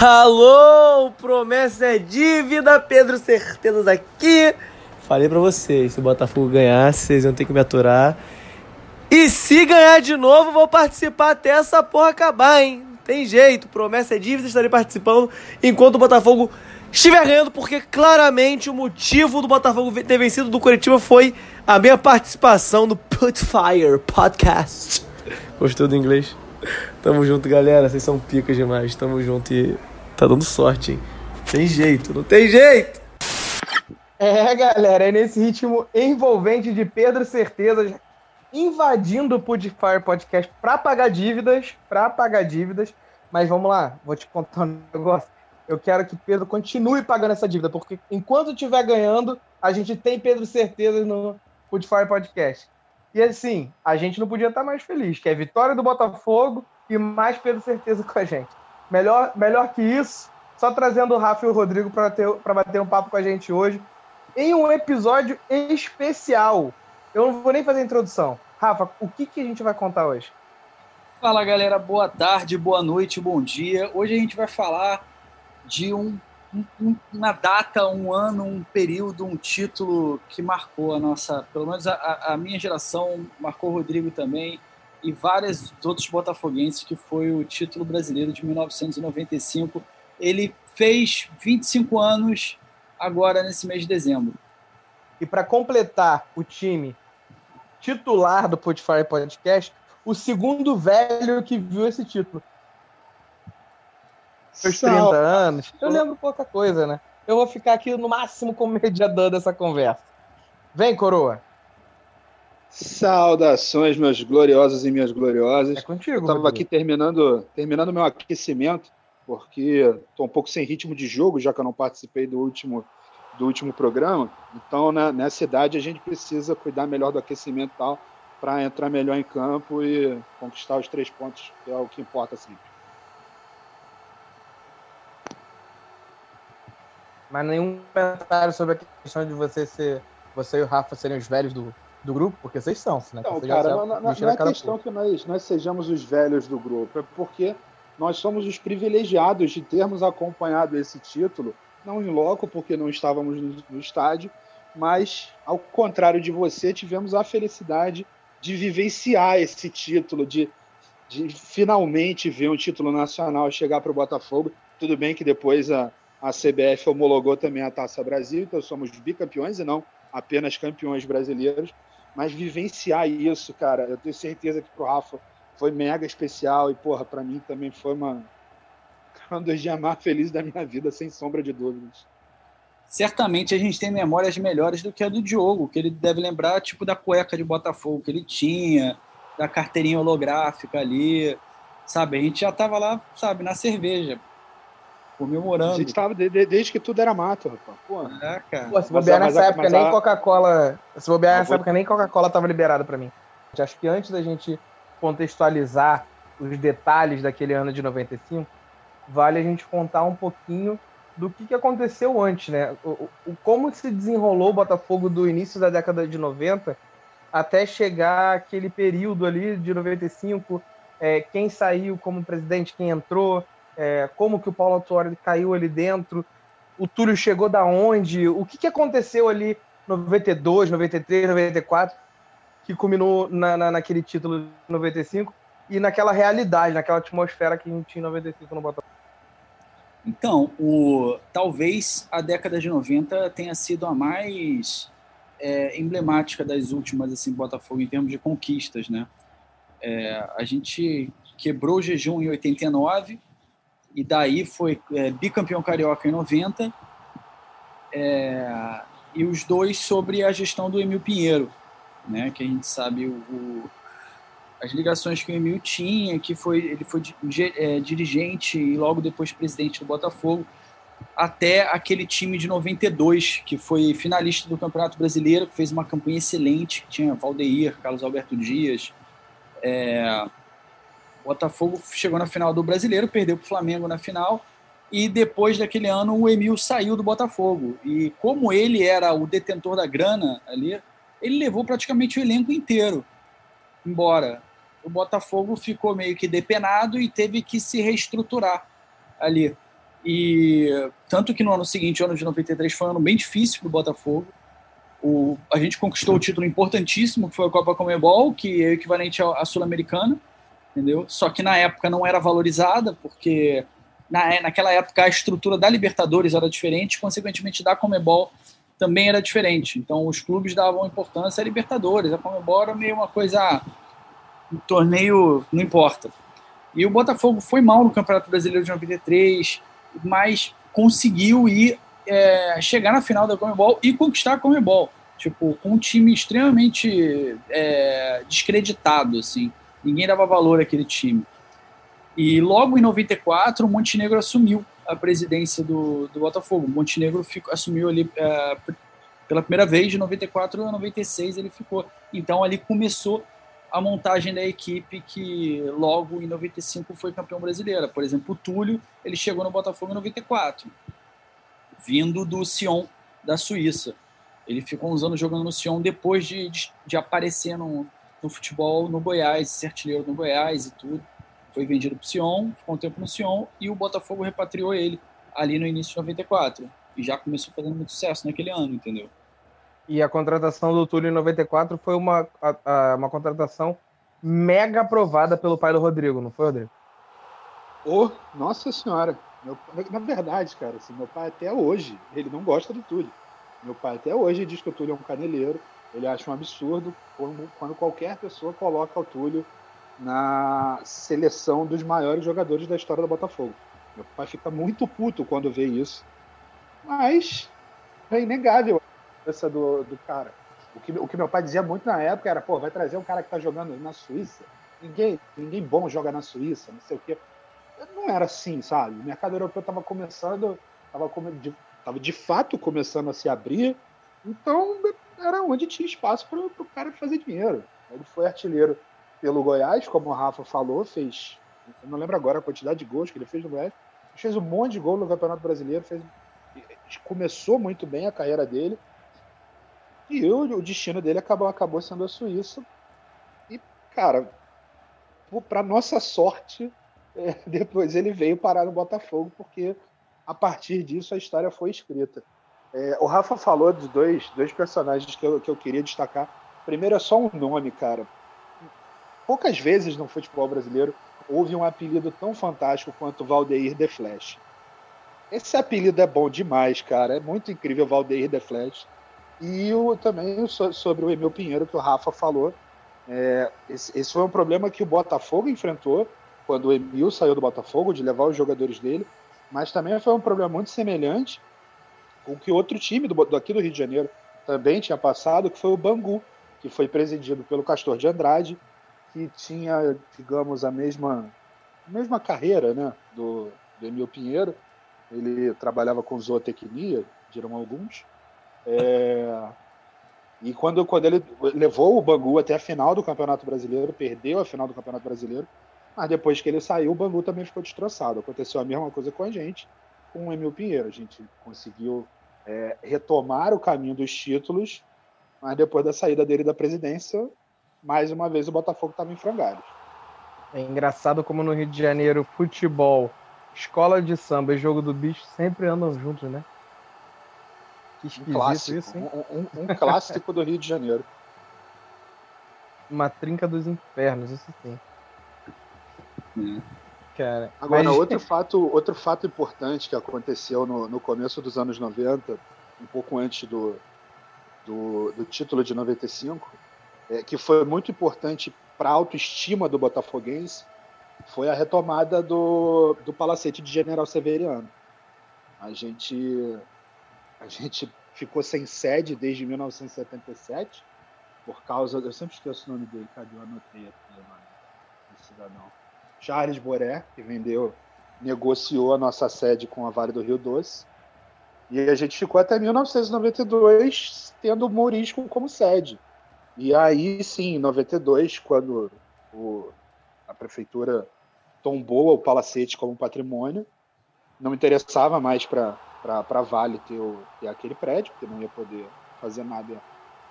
Alô, promessa é dívida, Pedro Certezas aqui. Falei pra vocês, se o Botafogo ganhasse, vocês iam ter que me aturar. E se ganhar de novo, vou participar até essa porra acabar, hein? Tem jeito, promessa é dívida, estarei participando enquanto o Botafogo estiver ganhando, porque claramente o motivo do Botafogo ter vencido do Curitiba foi a minha participação no Putfire Podcast. Gostou do inglês? Tamo junto, galera. Vocês são picas demais. Tamo junto e tá dando sorte, hein? Tem jeito, não tem jeito! É, galera, é nesse ritmo envolvente de Pedro Certezas invadindo o Pudfire Podcast para pagar dívidas, para pagar dívidas. Mas vamos lá, vou te contar um negócio. Eu quero que Pedro continue pagando essa dívida, porque enquanto estiver ganhando, a gente tem Pedro Certezas no Pudfire Podcast. E assim, a gente não podia estar mais feliz, que é vitória do Botafogo e mais Pedro Certeza com a gente. Melhor, melhor que isso, só trazendo o Rafa e o Rodrigo para bater um papo com a gente hoje em um episódio especial. Eu não vou nem fazer a introdução. Rafa, o que, que a gente vai contar hoje? Fala galera, boa tarde, boa noite, bom dia. Hoje a gente vai falar de um, um, uma data, um ano, um período, um título que marcou a nossa, pelo menos a, a minha geração, marcou o Rodrigo também e vários outros botafoguenses, que foi o título brasileiro de 1995. Ele fez 25 anos agora nesse mês de dezembro. E para completar o time titular do Spotify Podcast, o segundo velho que viu esse título. Seus 30 anos. Eu lembro pouca coisa, né? Eu vou ficar aqui no máximo como mediador dessa conversa. Vem, coroa. Saudações, meus gloriosos e minhas gloriosas. É contigo. Eu estava aqui terminando terminando meu aquecimento porque estou um pouco sem ritmo de jogo, já que eu não participei do último, do último programa. Então, né, nessa idade, a gente precisa cuidar melhor do aquecimento e tal, para entrar melhor em campo e conquistar os três pontos, que é o que importa sempre. Mas nenhum comentário sobre a questão de você ser, você e o Rafa serem os velhos do, do grupo, porque vocês são, né? Não, cara, não, não, não é questão que nós, nós sejamos os velhos do grupo, é porque nós somos os privilegiados de termos acompanhado esse título, não em loco, porque não estávamos no, no estádio, mas, ao contrário de você, tivemos a felicidade de vivenciar esse título, de, de finalmente ver um título nacional chegar para o Botafogo. Tudo bem que depois a, a CBF homologou também a Taça Brasil, então somos bicampeões e não apenas campeões brasileiros. Mas vivenciar isso, cara, eu tenho certeza que para o Rafa foi mega especial e, porra, para mim também foi uma, um dos dias mais felizes da minha vida, sem sombra de dúvidas. Certamente a gente tem memórias melhores do que a do Diogo, que ele deve lembrar, tipo, da cueca de Botafogo que ele tinha, da carteirinha holográfica ali, sabe? A gente já tava lá, sabe, na cerveja, comemorando. A gente tava de, de, desde que tudo era mato, rapaz. Pô, é, cara. Pô, se bobear nessa mas, época, mas, nem Coca-Cola. Se bobear nessa vou... época, nem Coca-Cola tava liberada para mim. Acho que antes da gente contextualizar os detalhes daquele ano de 95, vale a gente contar um pouquinho do que, que aconteceu antes, né? O, o, como se desenrolou o Botafogo do início da década de 90 até chegar aquele período ali de 95, é, quem saiu como presidente, quem entrou, é, como que o Paulo Autuori caiu ali dentro, o Túlio chegou da onde, o que, que aconteceu ali 92, 93, 94, que culminou na, na, naquele título de 95 e naquela realidade, naquela atmosfera que a gente tinha em 95 no Botafogo. Então, o, talvez a década de 90 tenha sido a mais é, emblemática das últimas assim Botafogo em termos de conquistas, né? É, a gente quebrou o jejum em 89 e daí foi é, bicampeão carioca em 90 é, e os dois sobre a gestão do Emil Pinheiro, né? Que a gente sabe o, o as ligações que o Emil tinha, que foi ele foi é, dirigente e logo depois presidente do Botafogo, até aquele time de 92 que foi finalista do Campeonato Brasileiro, que fez uma campanha excelente, que tinha Valdeir, Carlos Alberto Dias. É, o Botafogo chegou na final do Brasileiro, perdeu para o Flamengo na final e depois daquele ano o Emil saiu do Botafogo. E como ele era o detentor da grana ali, ele levou praticamente o elenco inteiro embora. O Botafogo ficou meio que depenado e teve que se reestruturar ali. E tanto que no ano seguinte, ano de 93, foi um ano bem difícil para o Botafogo. O, a gente conquistou o título importantíssimo, que foi a Copa Comebol, que é equivalente à Sul-Americana, entendeu? Só que na época não era valorizada, porque na, naquela época a estrutura da Libertadores era diferente, consequentemente da Comebol também era diferente. Então os clubes davam importância à Libertadores, a Comebol era meio uma coisa, um torneio não importa. E o Botafogo foi mal no Campeonato Brasileiro de 93, mas conseguiu ir é, chegar na final da Comebol e conquistar a Comebol. Tipo, com um time extremamente é, descreditado, assim. Ninguém dava valor àquele time. E logo em 94, o Montenegro assumiu a presidência do, do Botafogo. O Montenegro ficou, assumiu ali é, pela primeira vez, de 94 a 96 ele ficou. Então ali começou a montagem da equipe que logo em 95 foi campeão brasileira. Por exemplo, o Túlio, ele chegou no Botafogo em 94, vindo do Sion da Suíça. Ele ficou uns anos jogando no Sion depois de, de, de aparecer no, no futebol no Goiás, ser artilheiro no Goiás e tudo foi vendido para o Sion, ficou um tempo no Sion e o Botafogo repatriou ele ali no início de 94. E já começou fazendo muito sucesso naquele ano, entendeu? E a contratação do Túlio em 94 foi uma, a, a, uma contratação mega aprovada pelo pai do Rodrigo, não foi, Rodrigo? Oh, nossa senhora. Meu, na verdade, cara, assim, meu pai até hoje, ele não gosta do Túlio. Meu pai até hoje diz que o Túlio é um caneleiro. Ele acha um absurdo quando, quando qualquer pessoa coloca o Túlio na seleção dos maiores jogadores da história do Botafogo. Meu pai fica muito puto quando vê isso. Mas é inegável essa do, do cara. O que, o que meu pai dizia muito na época era, pô, vai trazer um cara que tá jogando na Suíça. Ninguém, ninguém bom joga na Suíça, não sei o quê. Não era assim, sabe? O mercado europeu estava começando, estava de, tava de fato começando a se abrir, então era onde tinha espaço para o cara fazer dinheiro. Ele foi artilheiro pelo Goiás, como o Rafa falou, fez. Eu não lembro agora a quantidade de gols que ele fez no Goiás. Ele fez um monte de gol no Campeonato Brasileiro, fez, começou muito bem a carreira dele. E o, o destino dele acabou, acabou sendo a Suíça. E, cara, para nossa sorte, é, depois ele veio parar no Botafogo, porque a partir disso a história foi escrita. É, o Rafa falou de dois, dois personagens que eu, que eu queria destacar. Primeiro é só um nome, cara poucas vezes no futebol brasileiro houve um apelido tão fantástico quanto Valdeir The Flash. Esse apelido é bom demais, cara. É muito incrível Valdeir The Flash. E o, também sobre o Emil Pinheiro, que o Rafa falou. É, esse, esse, foi um problema que o Botafogo enfrentou quando o Emil saiu do Botafogo, de levar os jogadores dele. Mas também foi um problema muito semelhante com que outro time do, aqui do Rio de Janeiro também tinha passado, que foi o Bangu, que foi presidido pelo Castor de Andrade, que tinha, digamos, a mesma, a mesma carreira né, do, do Emil Pinheiro. Ele trabalhava com zootecnia, dirão alguns. É, e quando, quando ele levou o Bangu até a final do Campeonato Brasileiro, perdeu a final do Campeonato Brasileiro, mas depois que ele saiu, o Bangu também ficou destroçado. Aconteceu a mesma coisa com a gente, com o Emil Pinheiro. A gente conseguiu é, retomar o caminho dos títulos, mas depois da saída dele da presidência, mais uma vez o Botafogo estava em frangalhos. É engraçado como no Rio de Janeiro, futebol, escola de samba e jogo do bicho sempre andam juntos, né? Que um clássico, isso, hein? Um, um, um clássico do Rio de Janeiro. Uma trinca dos infernos, isso sim. É. Cara, Agora, mas... outro, fato, outro fato importante que aconteceu no, no começo dos anos 90, um pouco antes do, do, do título de 95, é, que foi muito importante para a autoestima do botafoguense, foi a retomada do, do palacete de General Severiano. A gente, a gente ficou sem sede desde 1977, por causa. Eu sempre esqueço o nome dele, cadê? Eu anotei aqui o nome desse cidadão. Charles Boré, que vendeu, negociou a nossa sede com a Vale do Rio Doce. E a gente ficou até 1992 tendo o Morisco como sede. E aí, sim, em 92, quando o, a prefeitura tombou o palacete como patrimônio, não interessava mais para a Vale ter, o, ter aquele prédio, porque não ia poder fazer nada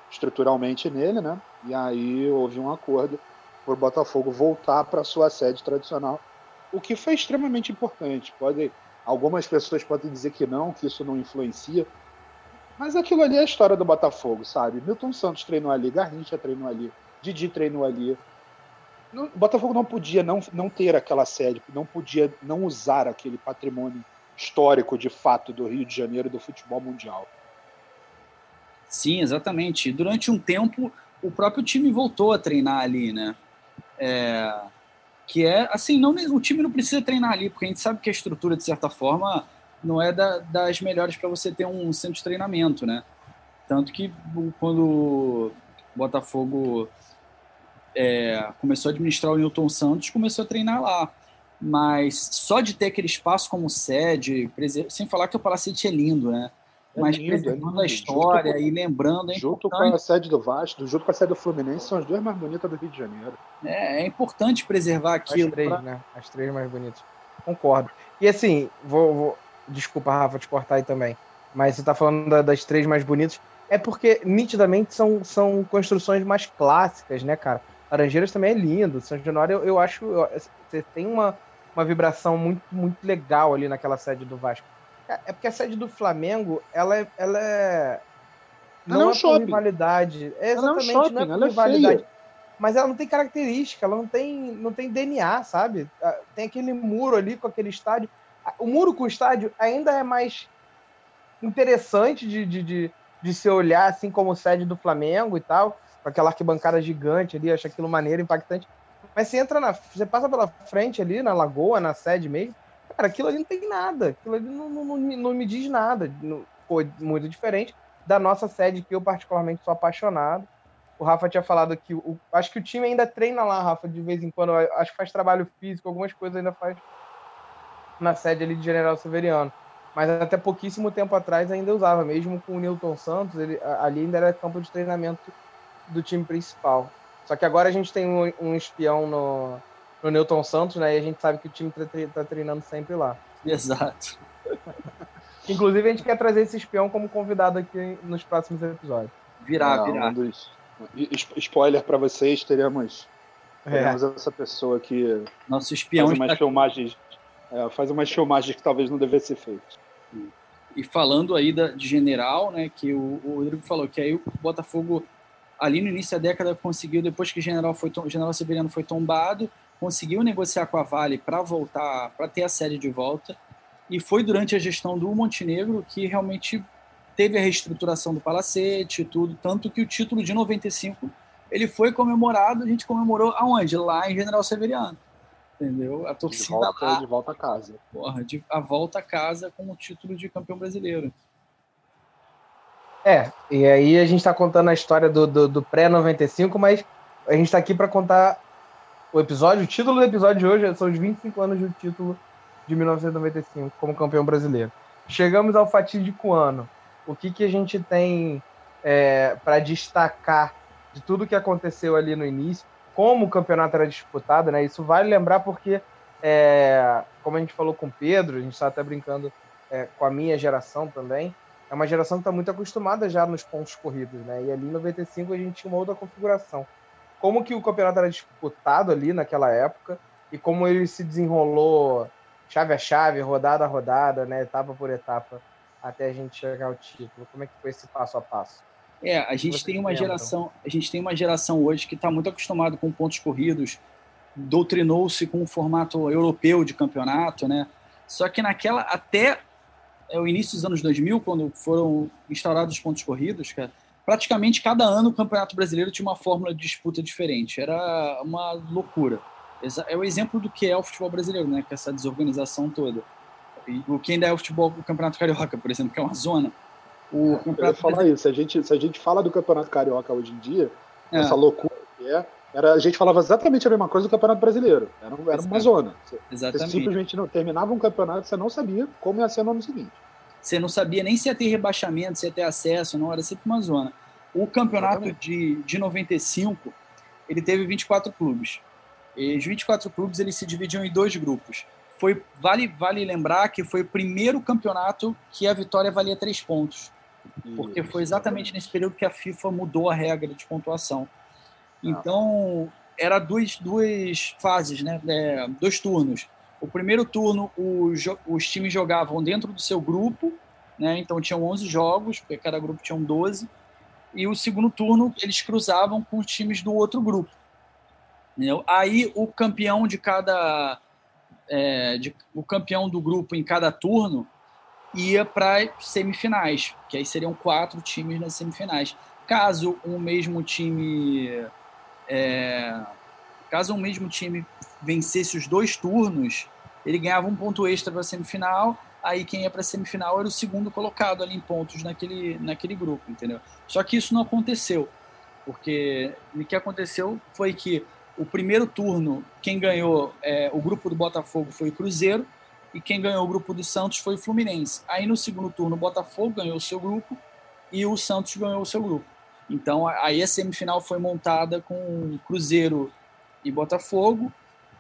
estruturalmente nele, né? E aí houve um acordo por Botafogo voltar para sua sede tradicional, o que foi extremamente importante. Pode, algumas pessoas podem dizer que não, que isso não influencia, mas aquilo ali é a história do Botafogo, sabe? Milton Santos treinou ali, Garrincha treinou ali, Didi treinou ali. O Botafogo não podia não, não ter aquela sede, não podia não usar aquele patrimônio histórico de fato do Rio de Janeiro do futebol mundial. Sim, exatamente. Durante um tempo, o próprio time voltou a treinar ali, né? É, que é assim, não, o time não precisa treinar ali, porque a gente sabe que a estrutura, de certa forma, não é da, das melhores para você ter um centro de treinamento, né? Tanto que quando o Botafogo é, começou a administrar o Newton Santos, começou a treinar lá. Mas só de ter aquele espaço como sede, sem falar que o Palacete é lindo, né? É mas lindo, preservando é a história com, e lembrando. É junto importante. com a sede do Vasco, junto com a sede do Fluminense, são as duas mais bonitas do Rio de Janeiro. É, é importante preservar aquilo. As três, pra... né? As três mais bonitas. Concordo. E assim, vou, vou, Desculpa, Rafa, te cortar aí também. Mas você está falando da, das três mais bonitas. É porque, nitidamente, são, são construções mais clássicas, né, cara? Laranjeiras também é lindo. São Januário, eu, eu acho. Eu, você tem uma, uma vibração muito, muito legal ali naquela sede do Vasco. É, é porque a sede do Flamengo, ela é. Ela é não, é, é rivalidade. É exatamente, não é, um shopping, não é rivalidade. É mas ela não tem característica, ela não tem, não tem DNA, sabe? Ah, tem aquele muro ali com aquele estádio o muro com o estádio ainda é mais interessante de, de, de, de se olhar, assim como sede do Flamengo e tal, com aquela arquibancada gigante ali, acho aquilo maneiro, impactante. Mas você entra na. Você passa pela frente ali, na lagoa, na sede mesmo, cara, aquilo ali não tem nada. Aquilo ali não, não, não, não me diz nada. Foi muito diferente da nossa sede, que eu particularmente sou apaixonado. O Rafa tinha falado que o, acho que o time ainda treina lá, Rafa, de vez em quando. Acho que faz trabalho físico, algumas coisas ainda faz na sede ali de General Severiano. Mas até pouquíssimo tempo atrás ainda usava, mesmo com o Newton Santos, ele, ali ainda era campo de treinamento do time principal. Só que agora a gente tem um, um espião no, no Newton Santos, né? E a gente sabe que o time está tá treinando sempre lá. Exato. Inclusive, a gente quer trazer esse espião como convidado aqui nos próximos episódios. Virar, virar. Um dos... Spoiler para vocês, teremos, é. teremos essa pessoa que Nosso espião faz umas está... filmagens é, faz umas filmagens que talvez não devesse ser feitas. E falando aí da, de general, né, que o, o Rodrigo falou que aí o Botafogo ali no início da década conseguiu depois que o general foi o general Severiano foi tombado, conseguiu negociar com a Vale para voltar, para ter a série de volta. E foi durante a gestão do Montenegro que realmente teve a reestruturação do palacete e tudo, tanto que o título de 95 ele foi comemorado, a gente comemorou aonde? Lá em General Severiano entendeu? A torcida de volta, lá, de volta a casa. Porra, de, a volta a casa com o título de campeão brasileiro. É, e aí a gente está contando a história do, do, do pré-95, mas a gente está aqui para contar o episódio, o título do episódio de hoje são os 25 anos do título de 1995 como campeão brasileiro. Chegamos ao fatídico ano. O que, que a gente tem é, para destacar de tudo que aconteceu ali no início? como o campeonato era disputado, né? Isso vale lembrar porque, é, como a gente falou com o Pedro, a gente está até brincando é, com a minha geração também, é uma geração que está muito acostumada já nos pontos corridos, né? E ali em 95 a gente tinha uma outra configuração. Como que o campeonato era disputado ali naquela época e como ele se desenrolou chave a chave, rodada a rodada, né? Etapa por etapa, até a gente chegar ao título. Como é que foi esse passo a passo? É, a gente tem uma geração, a gente tem uma geração hoje que está muito acostumado com pontos corridos, doutrinou-se com o formato europeu de campeonato, né? Só que naquela até é, o início dos anos 2000, quando foram instaurados os pontos corridos, cara, praticamente cada ano o Campeonato Brasileiro tinha uma fórmula de disputa diferente. Era uma loucura. É o exemplo do que é o futebol brasileiro, né? Com essa desorganização toda. E o que ainda é o futebol, o Campeonato Carioca, por exemplo, que é uma zona. O campeonato eu ia falar isso. Se a, gente, se a gente fala do Campeonato Carioca hoje em dia, é. essa loucura que é, era, a gente falava exatamente a mesma coisa do Campeonato Brasileiro. Era, era uma zona. Você, exatamente. Você simplesmente não, terminava um campeonato, você não sabia como ia ser no ano seguinte. Você não sabia nem se ia ter rebaixamento, se ia ter acesso, não, era sempre uma zona. O campeonato de, de 95, ele teve 24 clubes. E os 24 clubes eles se dividiam em dois grupos. foi vale, vale lembrar que foi o primeiro campeonato que a vitória valia três pontos. Porque foi exatamente nesse período que a FIFA mudou a regra de pontuação. Então, era duas, duas fases, né? É, dois turnos. O primeiro turno, os, os times jogavam dentro do seu grupo, né? Então tinham 11 jogos, porque cada grupo tinha 12. E o segundo turno, eles cruzavam com os times do outro grupo. Entendeu? Aí o campeão de cada é, de, o campeão do grupo em cada turno ia para semifinais, que aí seriam quatro times nas semifinais. Caso o mesmo time é, caso o mesmo time vencesse os dois turnos, ele ganhava um ponto extra para a semifinal. Aí quem ia para a semifinal era o segundo colocado ali em pontos naquele, naquele grupo, entendeu? Só que isso não aconteceu, porque o que aconteceu foi que o primeiro turno, quem ganhou é, o grupo do Botafogo foi o Cruzeiro, e quem ganhou o grupo do Santos foi o Fluminense. Aí no segundo turno, o Botafogo ganhou o seu grupo e o Santos ganhou o seu grupo. Então aí a semifinal foi montada com Cruzeiro e Botafogo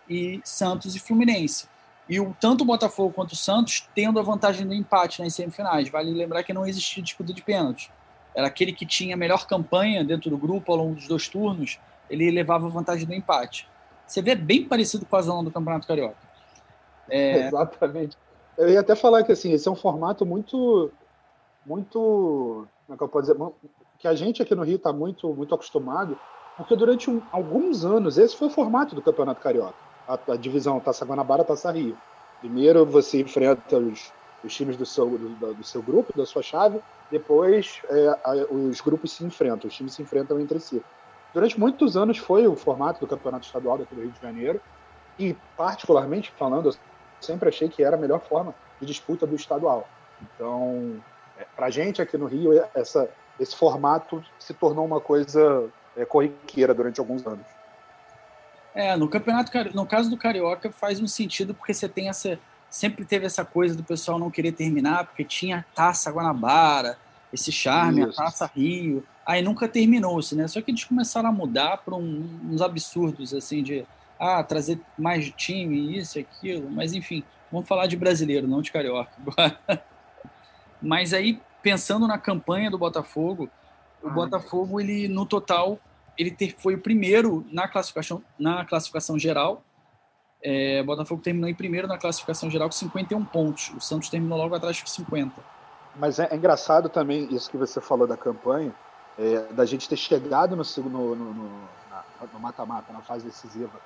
e Santos e Fluminense. E o, tanto o Botafogo quanto o Santos tendo a vantagem do empate nas semifinais. Vale lembrar que não existia disputa de pênalti. Era aquele que tinha a melhor campanha dentro do grupo ao longo dos dois turnos ele levava vantagem do empate. Você vê bem parecido com a zona do Campeonato Carioca. É... Exatamente. Eu ia até falar que assim, esse é um formato muito, muito, como é que eu posso dizer, que a gente aqui no Rio está muito, muito acostumado, porque durante um, alguns anos esse foi o formato do Campeonato Carioca, a, a divisão Taça Guanabara, Taça Rio. Primeiro você enfrenta os, os times do seu, do, do, seu grupo, da sua chave, depois é, a, os grupos se enfrentam, os times se enfrentam entre si durante muitos anos foi o formato do campeonato estadual daqui do Rio de Janeiro e particularmente falando, eu sempre achei que era a melhor forma de disputa do estadual. Então, é, para gente aqui no Rio, essa, esse formato se tornou uma coisa é, corriqueira durante alguns anos. É, no campeonato, no caso do carioca faz um sentido porque você tem essa, sempre teve essa coisa do pessoal não querer terminar porque tinha Taça Guanabara, esse charme, Isso. a Taça Rio. Aí nunca terminou-se, né? Só que eles começaram a mudar para um, uns absurdos, assim, de ah, trazer mais time, isso, aquilo. Mas, enfim, vamos falar de brasileiro, não de carioca. Mas aí, pensando na campanha do Botafogo, o Botafogo, ele, no total, ele ter, foi o primeiro na classificação, na classificação geral. É, Botafogo terminou em primeiro na classificação geral com 51 pontos. O Santos terminou logo atrás com 50. Mas é, é engraçado também isso que você falou da campanha, é, da gente ter chegado no mata-mata, na fase decisiva,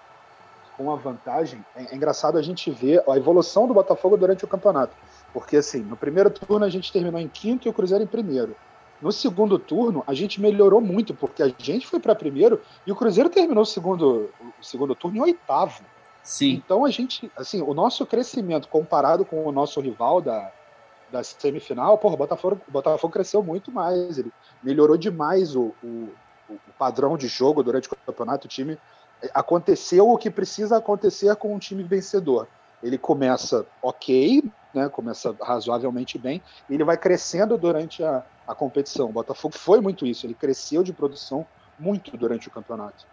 com a vantagem. É, é, engraçado a gente ver a evolução do Botafogo durante o campeonato. Porque, assim, no primeiro turno a gente terminou em quinto e o Cruzeiro em primeiro. No segundo turno, a gente melhorou muito, porque a gente foi para primeiro e o Cruzeiro terminou o segundo, o segundo turno em oitavo. Sim. Então a gente, assim, o nosso crescimento comparado com o nosso rival da, da semifinal, porra, o Botafogo, o Botafogo cresceu muito mais, ele melhorou demais o, o, o padrão de jogo durante o campeonato. O time aconteceu o que precisa acontecer com um time vencedor. Ele começa ok, né, começa razoavelmente bem, e ele vai crescendo durante a, a competição. O Botafogo foi muito isso, ele cresceu de produção muito durante o campeonato.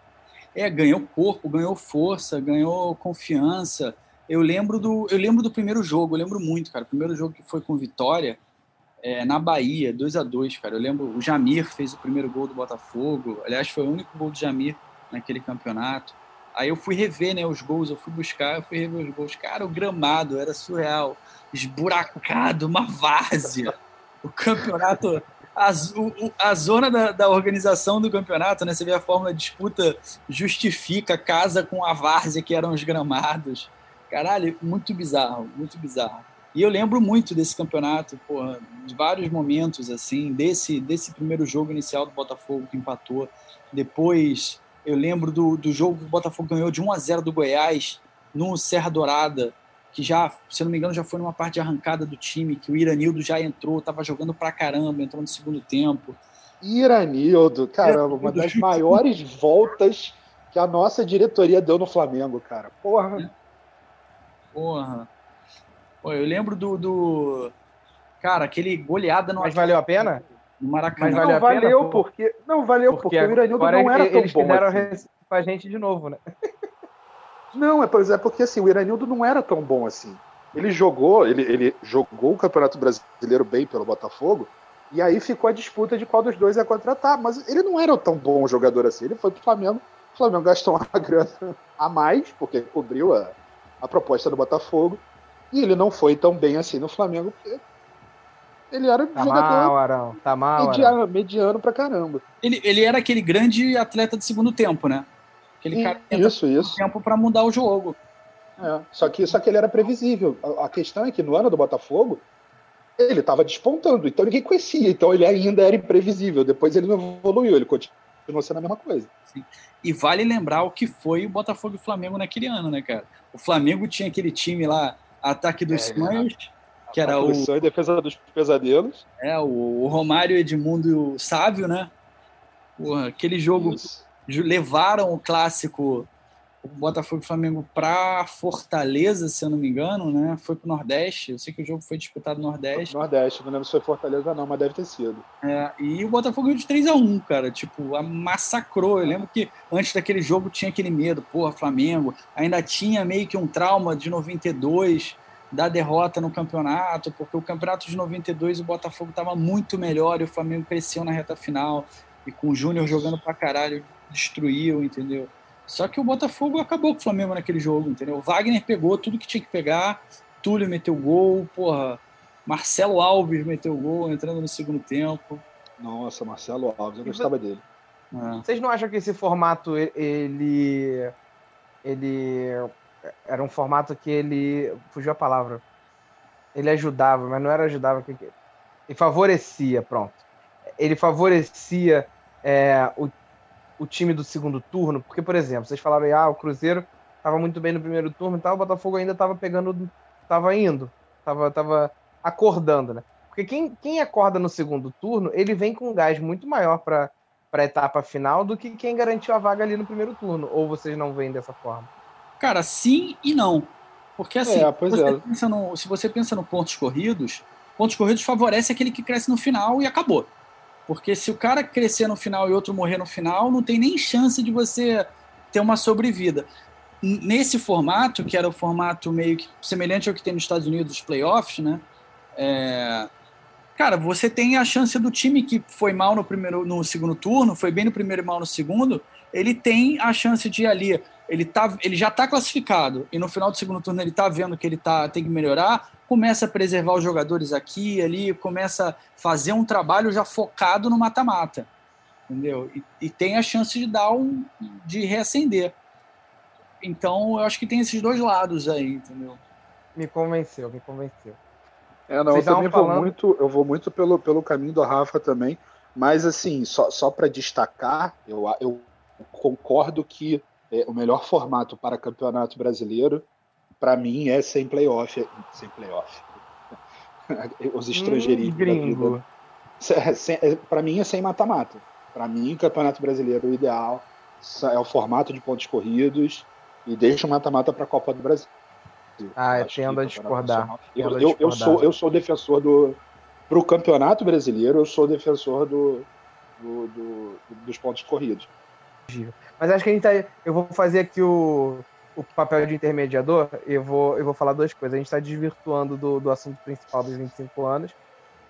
É, ganhou corpo, ganhou força, ganhou confiança. Eu lembro do, eu lembro do primeiro jogo, eu lembro muito, cara. O primeiro jogo que foi com Vitória, é, na Bahia, 2 a 2 cara. Eu lembro, o Jamir fez o primeiro gol do Botafogo. Aliás, foi o único gol do Jamir naquele campeonato. Aí eu fui rever né, os gols, eu fui buscar, eu fui rever os gols. Cara, o gramado era surreal. Esburacado, uma várzea. O campeonato a, o, a zona da, da, organização do campeonato, né? Você vê a fórmula disputa justifica casa com a várzea que eram os gramados. Caralho, muito bizarro, muito bizarro. E eu lembro muito desse campeonato, porra, de vários momentos, assim, desse, desse primeiro jogo inicial do Botafogo que empatou. Depois, eu lembro do, do jogo que o Botafogo ganhou de 1 a 0 do Goiás, no Serra Dourada, que já, se eu não me engano, já foi numa parte de arrancada do time, que o Iranildo já entrou, tava jogando pra caramba, entrou no segundo tempo. Iranildo, caramba, uma das maiores voltas que a nossa diretoria deu no Flamengo, cara. Porra. É. Porra. Pô, eu lembro do, do. Cara, aquele goleada no. Mas valeu a pena? No Maracanã. Mas valeu não, valeu pena, porque. Não, valeu porque, porque o Iranildo não era tão eles bom. Eles assim. pra gente de novo, né? Não, é, é porque assim, o Iranildo não era tão bom assim. Ele jogou, ele, ele jogou o Campeonato Brasileiro bem pelo Botafogo, e aí ficou a disputa de qual dos dois ia contratar. Mas ele não era tão bom jogador assim. Ele foi pro Flamengo. O Flamengo gastou uma grana a mais, porque cobriu a, a proposta do Botafogo. E ele não foi tão bem assim no Flamengo, porque ele era tá jogador mal, Arão. Tá mal, mediano, Arão. mediano pra caramba. Ele, ele era aquele grande atleta de segundo tempo, né? Aquele cara que isso, isso. tempo para mudar o jogo. É, só, que, só que ele era previsível. A, a questão é que no ano do Botafogo, ele estava despontando, então ninguém conhecia, então ele ainda era imprevisível. Depois ele não evoluiu, ele continuou sendo a mesma coisa. Sim. E vale lembrar o que foi o Botafogo e o Flamengo naquele ano, né, cara? O Flamengo tinha aquele time lá, Ataque dos é, Sonhos, que era o. Defesa dos pesadelos. É, o, o Romário, Edmundo e o Sávio, né? Porra, aquele jogo. Isso. Levaram o clássico o Botafogo e o Flamengo para Fortaleza, se eu não me engano, né? Foi pro Nordeste. Eu sei que o jogo foi disputado no Nordeste. Nordeste, não lembro se foi Fortaleza não, mas deve ter sido. É, e o Botafogo de 3 a 1 cara. Tipo, massacrou. Eu lembro que antes daquele jogo tinha aquele medo, porra, Flamengo. Ainda tinha meio que um trauma de 92 da derrota no campeonato, porque o campeonato de 92 o Botafogo estava muito melhor e o Flamengo cresceu na reta final. E com o Júnior jogando pra caralho, destruiu, entendeu? Só que o Botafogo acabou com o Flamengo naquele jogo, entendeu? O Wagner pegou tudo que tinha que pegar, Túlio meteu gol, porra, Marcelo Alves meteu gol entrando no segundo tempo. Nossa, Marcelo Alves, eu gostava dele. É. Vocês não acham que esse formato ele ele era um formato que ele fugiu a palavra. Ele ajudava, mas não era ajudava que ele favorecia, pronto. Ele favorecia é, o o time do segundo turno? Porque, por exemplo, vocês falaram aí, ah, o Cruzeiro estava muito bem no primeiro turno e tal, o Botafogo ainda estava pegando, estava indo, estava tava acordando, né? Porque quem, quem acorda no segundo turno, ele vem com um gás muito maior para a etapa final do que quem garantiu a vaga ali no primeiro turno. Ou vocês não veem dessa forma? Cara, sim e não. Porque assim, é, você é. pensa no, se você pensa no pontos corridos, pontos corridos favorece aquele que cresce no final e acabou. Porque se o cara crescer no final e outro morrer no final, não tem nem chance de você ter uma sobrevida. Nesse formato, que era o formato meio que semelhante ao que tem nos Estados Unidos, os playoffs, né? É... Cara, você tem a chance do time que foi mal no primeiro, no segundo turno, foi bem no primeiro e mal no segundo, ele tem a chance de ir ali. Ele, tá, ele já está classificado e no final do segundo turno ele está vendo que ele tá, tem que melhorar começa a preservar os jogadores aqui ali, começa a fazer um trabalho já focado no mata-mata, entendeu? E, e, tem a chance de dar um, de reacender. Então, eu acho que tem esses dois lados aí, entendeu? Me convenceu, me convenceu. É, não, Vocês eu também falando... vou muito, eu vou muito pelo, pelo caminho do Rafa também, mas assim, só, só para destacar, eu, eu concordo que é, o melhor formato para campeonato brasileiro para mim é sem playoff, sem playoff. Os estrangeiros hum, gringo. É, para mim é sem mata-mata. Para mim, Campeonato Brasileiro o ideal é o formato de pontos corridos e deixa o mata-mata para a Copa do Brasil. Ah, eu tendo a discordar. Eu, eu, eu, sou, eu sou defensor do. Para o Campeonato Brasileiro, eu sou defensor do, do, do, dos pontos corridos. Mas acho que a gente tá. Eu vou fazer aqui o o papel de intermediador, eu vou, eu vou falar duas coisas. A gente está desvirtuando do, do assunto principal dos 25 anos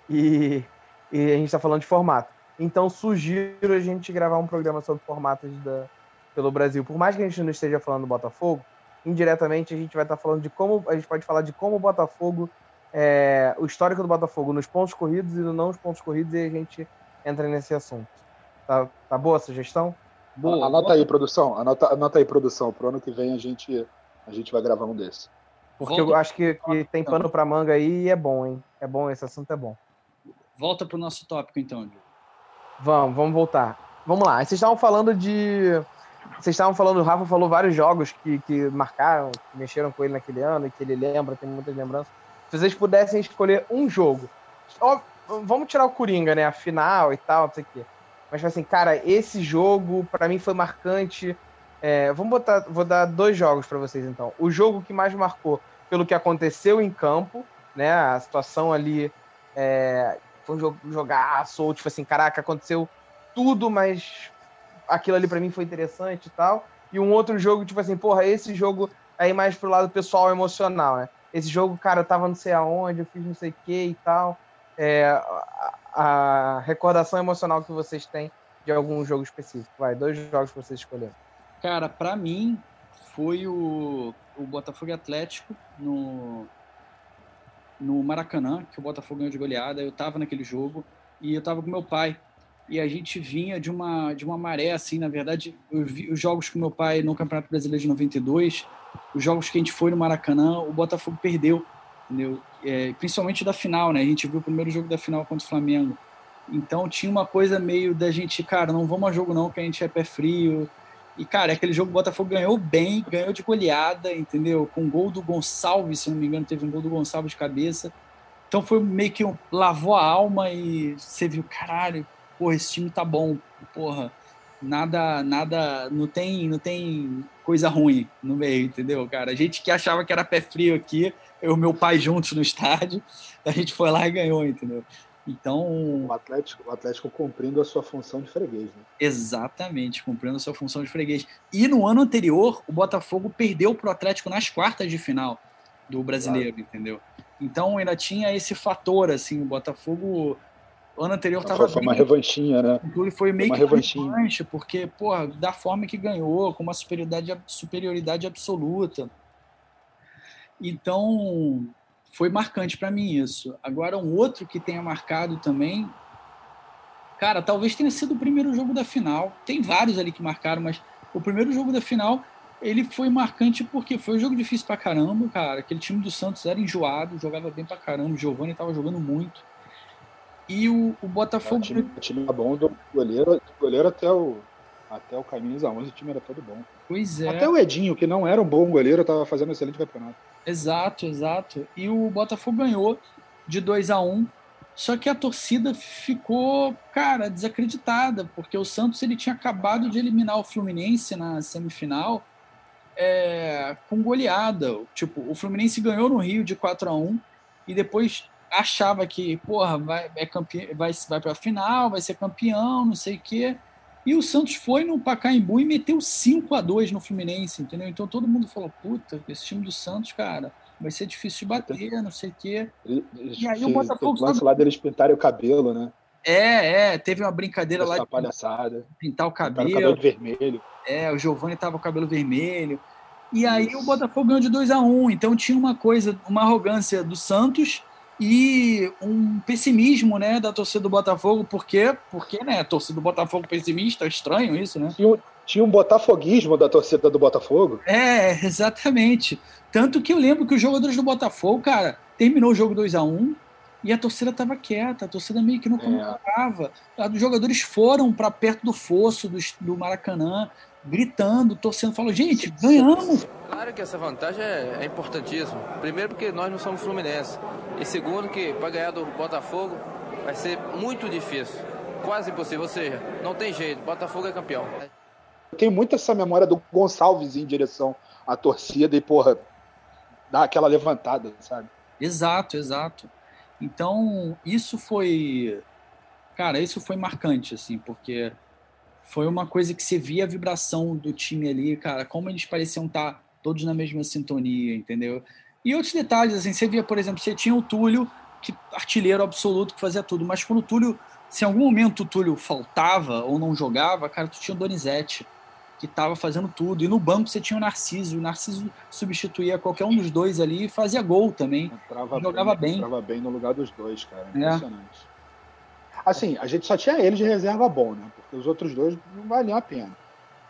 e, e a gente está falando de formato. Então, sugiro a gente gravar um programa sobre formatos da, pelo Brasil. Por mais que a gente não esteja falando do Botafogo, indiretamente a gente vai estar tá falando de como. A gente pode falar de como o Botafogo. É, o histórico do Botafogo nos pontos corridos e no não os pontos corridos e a gente entra nesse assunto. Tá, tá boa a sugestão? Boa, anota aí, produção. Anota, anota aí, produção. Pro ano que vem a gente, a gente vai gravar um desse. Porque Volta. eu acho que, que tem pano pra manga aí e é bom, hein? É bom, esse assunto é bom. Volta pro nosso tópico, então. Vamos, vamos voltar. Vamos lá. Vocês estavam falando de. Vocês estavam falando, o Rafa falou vários jogos que, que marcaram, que mexeram com ele naquele ano, e que ele lembra, tem muitas lembranças. Se vocês pudessem escolher um jogo. Ó, vamos tirar o Coringa, né? A final e tal, não sei o quê. Mas assim, cara, esse jogo para mim foi marcante. É, vamos botar, vou dar dois jogos para vocês então. O jogo que mais marcou pelo que aconteceu em campo, né? A situação ali é, foi um jogo, jogaço, tipo assim, caraca, aconteceu tudo, mas aquilo ali para mim foi interessante e tal. e um outro jogo, tipo assim, porra, esse jogo aí mais pro lado pessoal emocional, né? Esse jogo, cara, eu tava não sei aonde, eu fiz não sei o que e tal. É, a, a, recordação emocional que vocês têm de algum jogo específico. Vai, dois jogos que vocês escolheram. Cara, para mim foi o, o Botafogo Atlético no, no Maracanã, que o Botafogo ganhou de goleada. Eu tava naquele jogo e eu tava com meu pai. E a gente vinha de uma, de uma maré, assim, na verdade, eu vi os jogos com meu pai no Campeonato Brasileiro de 92, os jogos que a gente foi no Maracanã, o Botafogo perdeu, entendeu? É, principalmente da final, né? A gente viu o primeiro jogo da final contra o Flamengo. Então tinha uma coisa meio da gente, cara, não vamos a jogo não, que a gente é pé frio. E, cara, aquele jogo o Botafogo ganhou bem, ganhou de goleada, entendeu? Com gol do Gonçalves, se não me engano, teve um gol do Gonçalves de cabeça. Então foi meio que um, lavou a alma e você viu, caralho, porra, esse time tá bom, porra, nada, nada, não tem, não tem coisa ruim no meio, entendeu, cara? A gente que achava que era pé frio aqui, eu e meu pai juntos no estádio, a gente foi lá e ganhou, entendeu? Então. O Atlético, o Atlético cumprindo a sua função de freguês, né? Exatamente, cumprindo a sua função de freguês. E no ano anterior, o Botafogo perdeu para o Atlético nas quartas de final do brasileiro, claro. entendeu? Então ainda tinha esse fator, assim, o Botafogo o ano anterior estava. Foi uma revanchinha, né? Ele foi meio uma que revanchinha. revanche, porque, porra, da forma que ganhou, com uma superioridade, superioridade absoluta. Então, foi marcante para mim isso. Agora, um outro que tenha marcado também. Cara, talvez tenha sido o primeiro jogo da final. Tem vários ali que marcaram, mas o primeiro jogo da final ele foi marcante porque foi um jogo difícil pra caramba, cara. Aquele time do Santos era enjoado, jogava bem pra caramba. O Giovanni tava jogando muito. E o, o Botafogo. O time, o time era bom do goleiro, do goleiro até o, até o camisa 11, o time era todo bom. Pois é. Até o Edinho, que não era um bom goleiro, estava fazendo um excelente campeonato. Exato, exato. E o Botafogo ganhou de 2 a 1 um, só que a torcida ficou, cara, desacreditada, porque o Santos ele tinha acabado de eliminar o Fluminense na semifinal é, com goleada. Tipo, o Fluminense ganhou no Rio de 4 a 1 e depois achava que, porra, vai, é campe... vai, vai para a final, vai ser campeão, não sei o quê. E o Santos foi no Pacaembu e meteu 5 a 2 no Fluminense, entendeu? Então todo mundo falou, puta, esse time do Santos, cara, vai ser difícil de bater, não sei o quê. Eles, e aí o Botafogo... O lance lá deles pintarem o cabelo, né? É, é, teve uma brincadeira Essa lá de palhaçada. pintar o cabelo. o cabelo vermelho. É, o Giovanni tava com o cabelo vermelho. E aí Isso. o Botafogo ganhou de 2 a 1 um, então tinha uma coisa, uma arrogância do Santos e um pessimismo, né, da torcida do Botafogo, por quê? Porque, né, a torcida do Botafogo pessimista, estranho isso, né? Tinha, tinha um botafoguismo da torcida do Botafogo. É, exatamente. Tanto que eu lembro que os jogadores do Botafogo, cara, terminou o jogo 2 a 1 e a torcida estava quieta, a torcida meio que não comemorava. É. Os jogadores foram para perto do fosso do, do Maracanã, gritando, torcendo, falou, gente, ganhamos. Claro que essa vantagem é, é importantíssima. Primeiro porque nós não somos Fluminense. E segundo que para ganhar do Botafogo vai ser muito difícil. Quase impossível. Ou seja, não tem jeito. Botafogo é campeão. Eu tenho muito essa memória do Gonçalves em direção à torcida e, porra, dar aquela levantada, sabe? Exato, exato. Então, isso foi. Cara, isso foi marcante, assim, porque foi uma coisa que você via a vibração do time ali, cara, como eles pareciam estar todos na mesma sintonia, entendeu? E outros detalhes, assim, você via, por exemplo, você tinha o Túlio, que artilheiro absoluto, que fazia tudo, mas quando o Túlio, se em algum momento o Túlio faltava ou não jogava, cara, tu tinha o Donizete, que estava fazendo tudo. E no banco você tinha o Narciso. O Narciso substituía qualquer um dos dois ali e fazia gol também. Entrava jogava bem. bem. Entrava bem no lugar dos dois, cara. É. Impressionante. É. Assim, a gente só tinha ele de reserva bom, né? Porque os outros dois não valiam a pena.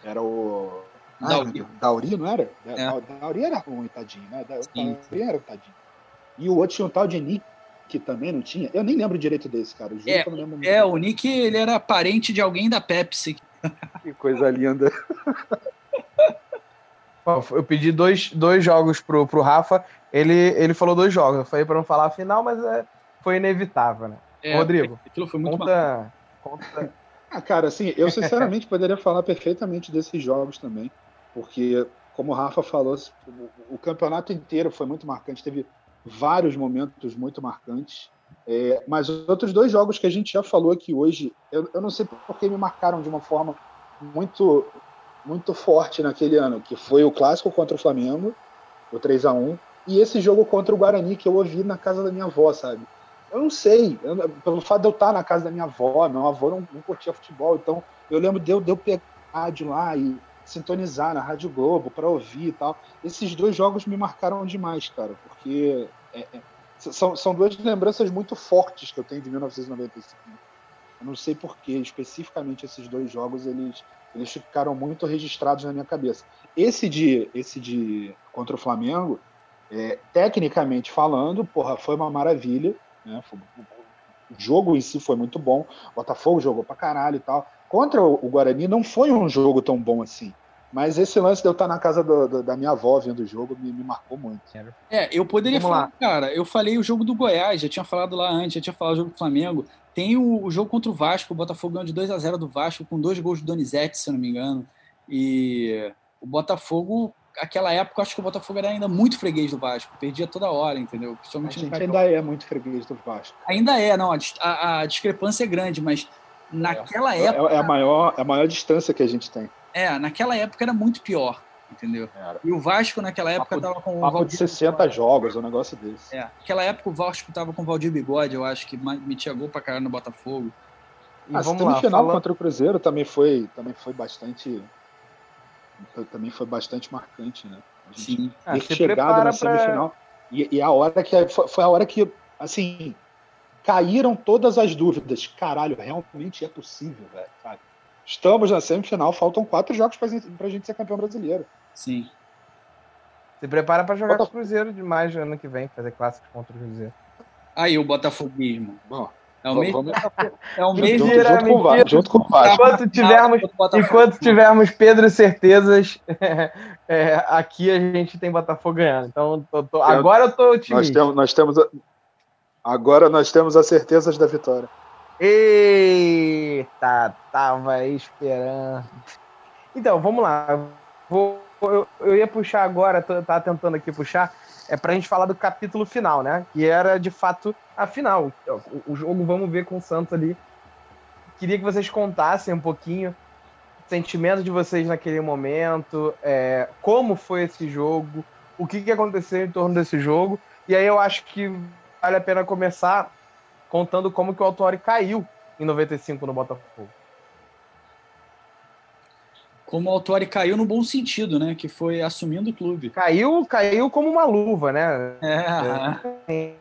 Era o. Ah, Dauri. Dauri, não era? É. Dauri era ruim, tadinho, né? Dauri era tadinho. E o outro tinha um tal de Nick, que também não tinha. Eu nem lembro direito desse, cara. Eu é, é o Nick, ele era parente de alguém da Pepsi. Que coisa linda. Bom, eu pedi dois, dois jogos pro, pro Rafa. Ele, ele falou dois jogos. Eu falei para não falar a final, mas é, foi inevitável, né? É, Rodrigo, aquilo foi muito conta, conta... Ah, cara, assim, eu sinceramente poderia falar perfeitamente desses jogos também, porque, como o Rafa falou, o, o campeonato inteiro foi muito marcante, teve vários momentos muito marcantes, é, mas outros dois jogos que a gente já falou aqui hoje, eu, eu não sei porque me marcaram de uma forma muito muito forte naquele ano, que foi o clássico contra o Flamengo, o 3 a 1 e esse jogo contra o Guarani que eu ouvi na casa da minha avó, sabe? Eu não sei, eu, pelo fato de eu estar na casa da minha avó, meu avô não, não curtia futebol, então eu lembro de eu, de eu pegar rádio lá e sintonizar na Rádio Globo para ouvir e tal. Esses dois jogos me marcaram demais, cara, porque é, é, são, são duas lembranças muito fortes que eu tenho de 1995. Eu não sei porquê, especificamente esses dois jogos, eles, eles ficaram muito registrados na minha cabeça. Esse de, esse de contra o Flamengo, é, tecnicamente falando, porra, foi uma maravilha. Né? O jogo em si foi muito bom. O Botafogo jogou pra caralho e tal. Contra o Guarani não foi um jogo tão bom assim. Mas esse lance de eu estar na casa do, do, da minha avó vendo o jogo me, me, marcou muito. É, eu poderia Vamos falar, lá. cara, eu falei o jogo do Goiás, já tinha falado lá antes, já tinha falado o jogo do Flamengo. Tem o, o jogo contra o Vasco, o Botafogo ganhou de 2 a 0 do Vasco, com dois gols do Donizete, se eu não me engano. E o Botafogo, aquela época, acho que o Botafogo era ainda muito freguês do Vasco, perdia toda hora, entendeu? Principalmente a gente ainda é muito freguês do Vasco. Ainda é, não, a, a discrepância é grande, mas naquela é, época. É, a, maior, é a maior distância que a gente tem. É, naquela época era muito pior, entendeu? Era. E o Vasco naquela época papo, tava com o Valdir. de 60 Bigode. jogos, um negócio desse. É, naquela época o Vasco tava com o Valdir Bigode, eu acho que metia gol pra caralho no Botafogo. E ah, vamos lá, final contra o Cruzeiro também foi, também foi bastante também foi bastante marcante, né? A gente Sim. ter ah, chegado na semifinal. Pra... E, e, a hora que foi, foi a hora que, assim, caíram todas as dúvidas. Caralho, realmente é possível, velho, sabe? Estamos na semifinal, faltam quatro jogos pra gente, pra gente ser campeão brasileiro. Sim. Se prepara para jogar com o Cruzeiro demais no ano que vem, fazer clássicos contra o Cruzeiro. Aí o Botafoguismo. Bom, é o mesmo. É o junto, junto. Com, junto com o Vasco. Enquanto tivermos, enquanto tivermos Pedro certezas, é, aqui a gente tem Botafogo ganhando. Então, tô, tô, agora eu tô otimista. Nós temos, nós temos, agora nós temos as certezas da vitória. Eita, tava esperando. Então, vamos lá. Vou, eu, eu ia puxar agora, tava tentando aqui puxar, é pra gente falar do capítulo final, né? Que era de fato a final. O, jogo, vamos ver com o Santos ali. Queria que vocês contassem um pouquinho o sentimento de vocês naquele momento, é, como foi esse jogo, o que, que aconteceu em torno desse jogo. E aí eu acho que vale a pena começar contando como que o Autori caiu em 95 no Botafogo. Como o Autori caiu no bom sentido, né? Que foi assumindo o clube. Caiu, caiu como uma luva, né? É. é.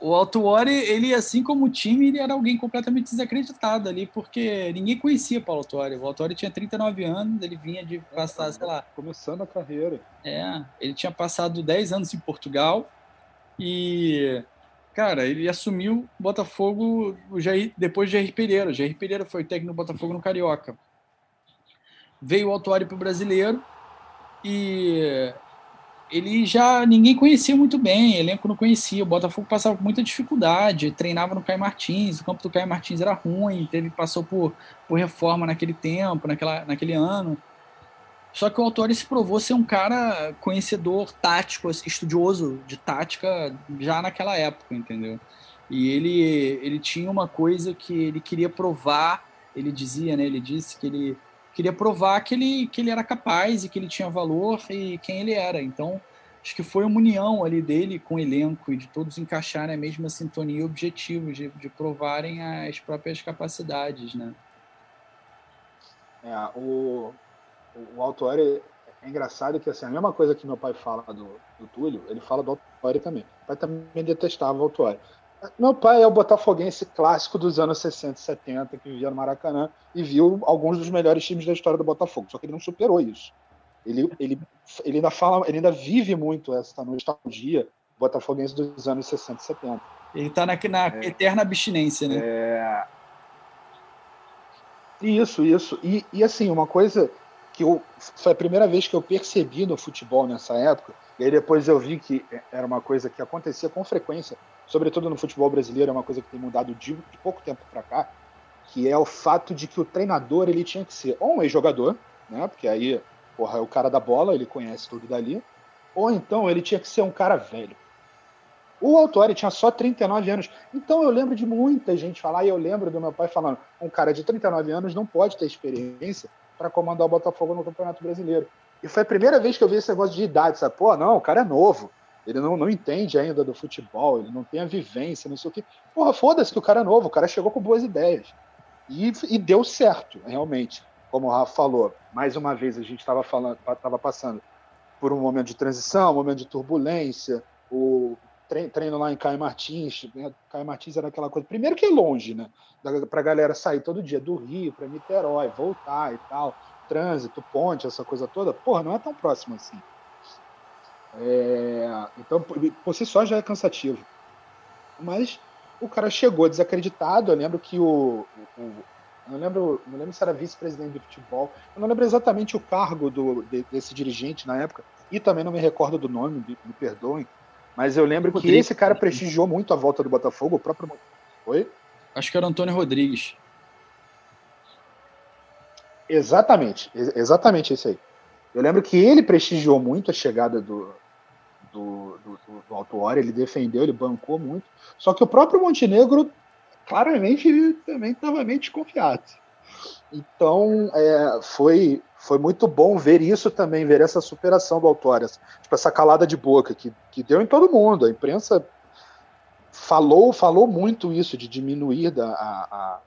O Autuori, ele, assim como o time, ele era alguém completamente desacreditado ali, porque ninguém conhecia Paulo Autuori. O Autuori tinha 39 anos, ele vinha de passar, sei lá... Começando a carreira. É, ele tinha passado 10 anos em Portugal e Cara, ele assumiu o Botafogo o Jair, depois de Jair Pereira. Jair Pereira foi técnico do Botafogo no Carioca. Veio o Autuário para o brasileiro e ele já ninguém conhecia muito bem, elenco não conhecia. O Botafogo passava por muita dificuldade, treinava no Caio Martins, o campo do Caio Martins era ruim, teve passou por, por reforma naquele tempo, naquela, naquele ano. Só que o autor se provou ser um cara conhecedor tático, assim, estudioso de tática já naquela época, entendeu? E ele, ele tinha uma coisa que ele queria provar, ele dizia, né? Ele disse que ele queria provar que ele, que ele era capaz e que ele tinha valor e quem ele era. Então, acho que foi uma união ali dele com o elenco e de todos encaixarem a mesma sintonia e objetivo de, de provarem as próprias capacidades, né? É, o, o Autori é engraçado que assim, a mesma coisa que meu pai fala do, do Túlio, ele fala do Autori também. O pai também detestava o Autori. Meu pai é o botafoguense clássico dos anos 60 e 70, que vivia no Maracanã e viu alguns dos melhores times da história do Botafogo, só que ele não superou isso. Ele, ele, ele, ainda, fala, ele ainda vive muito essa nostalgia botafoguense dos anos 60 e 70. Ele está na, na é, eterna abstinência, né? É... Isso, isso. E, e assim, uma coisa que eu, foi a primeira vez que eu percebi no futebol nessa época, e aí depois eu vi que era uma coisa que acontecia com frequência, sobretudo no futebol brasileiro, é uma coisa que tem mudado de, de pouco tempo para cá, que é o fato de que o treinador ele tinha que ser ou um ex-jogador, né, porque aí porra, é o cara da bola, ele conhece tudo dali, ou então ele tinha que ser um cara velho. O Autori tinha só 39 anos. Então eu lembro de muita gente falar, e eu lembro do meu pai falando: um cara de 39 anos não pode ter experiência para comandar o Botafogo no Campeonato Brasileiro. E foi a primeira vez que eu vi esse negócio de idade, sabe? Pô, não, o cara é novo. Ele não, não entende ainda do futebol, ele não tem a vivência, não sei o quê. Porra, foda-se que o cara é novo, o cara chegou com boas ideias. E, e deu certo, realmente. Como o Rafa falou, mais uma vez a gente estava falando, estava passando por um momento de transição, um momento de turbulência, o treino lá em Caio Martins, né? Caio Martins era aquela coisa, primeiro que é longe, né? Para a galera sair todo dia do Rio para Niterói, voltar e tal, trânsito, ponte, essa coisa toda, porra, não é tão próximo assim. É, então, por si só já é cansativo. Mas o cara chegou desacreditado. Eu lembro que o. o não lembro, não lembro se era vice-presidente de futebol. Eu não lembro exatamente o cargo do, de, desse dirigente na época. E também não me recordo do nome, me, me perdoem. Mas eu lembro que esse cara prestigiou muito a volta do Botafogo, o próprio. Oi? Acho que era Antônio Rodrigues. Exatamente, exatamente esse aí. Eu lembro que ele prestigiou muito a chegada do, do, do, do ele defendeu, ele bancou muito. Só que o próprio Montenegro, claramente, ele também estava meio desconfiado. Então, é, foi, foi muito bom ver isso também, ver essa superação do Autuori, tipo, essa calada de boca que, que deu em todo mundo. A imprensa falou, falou muito isso, de diminuir da, a, a,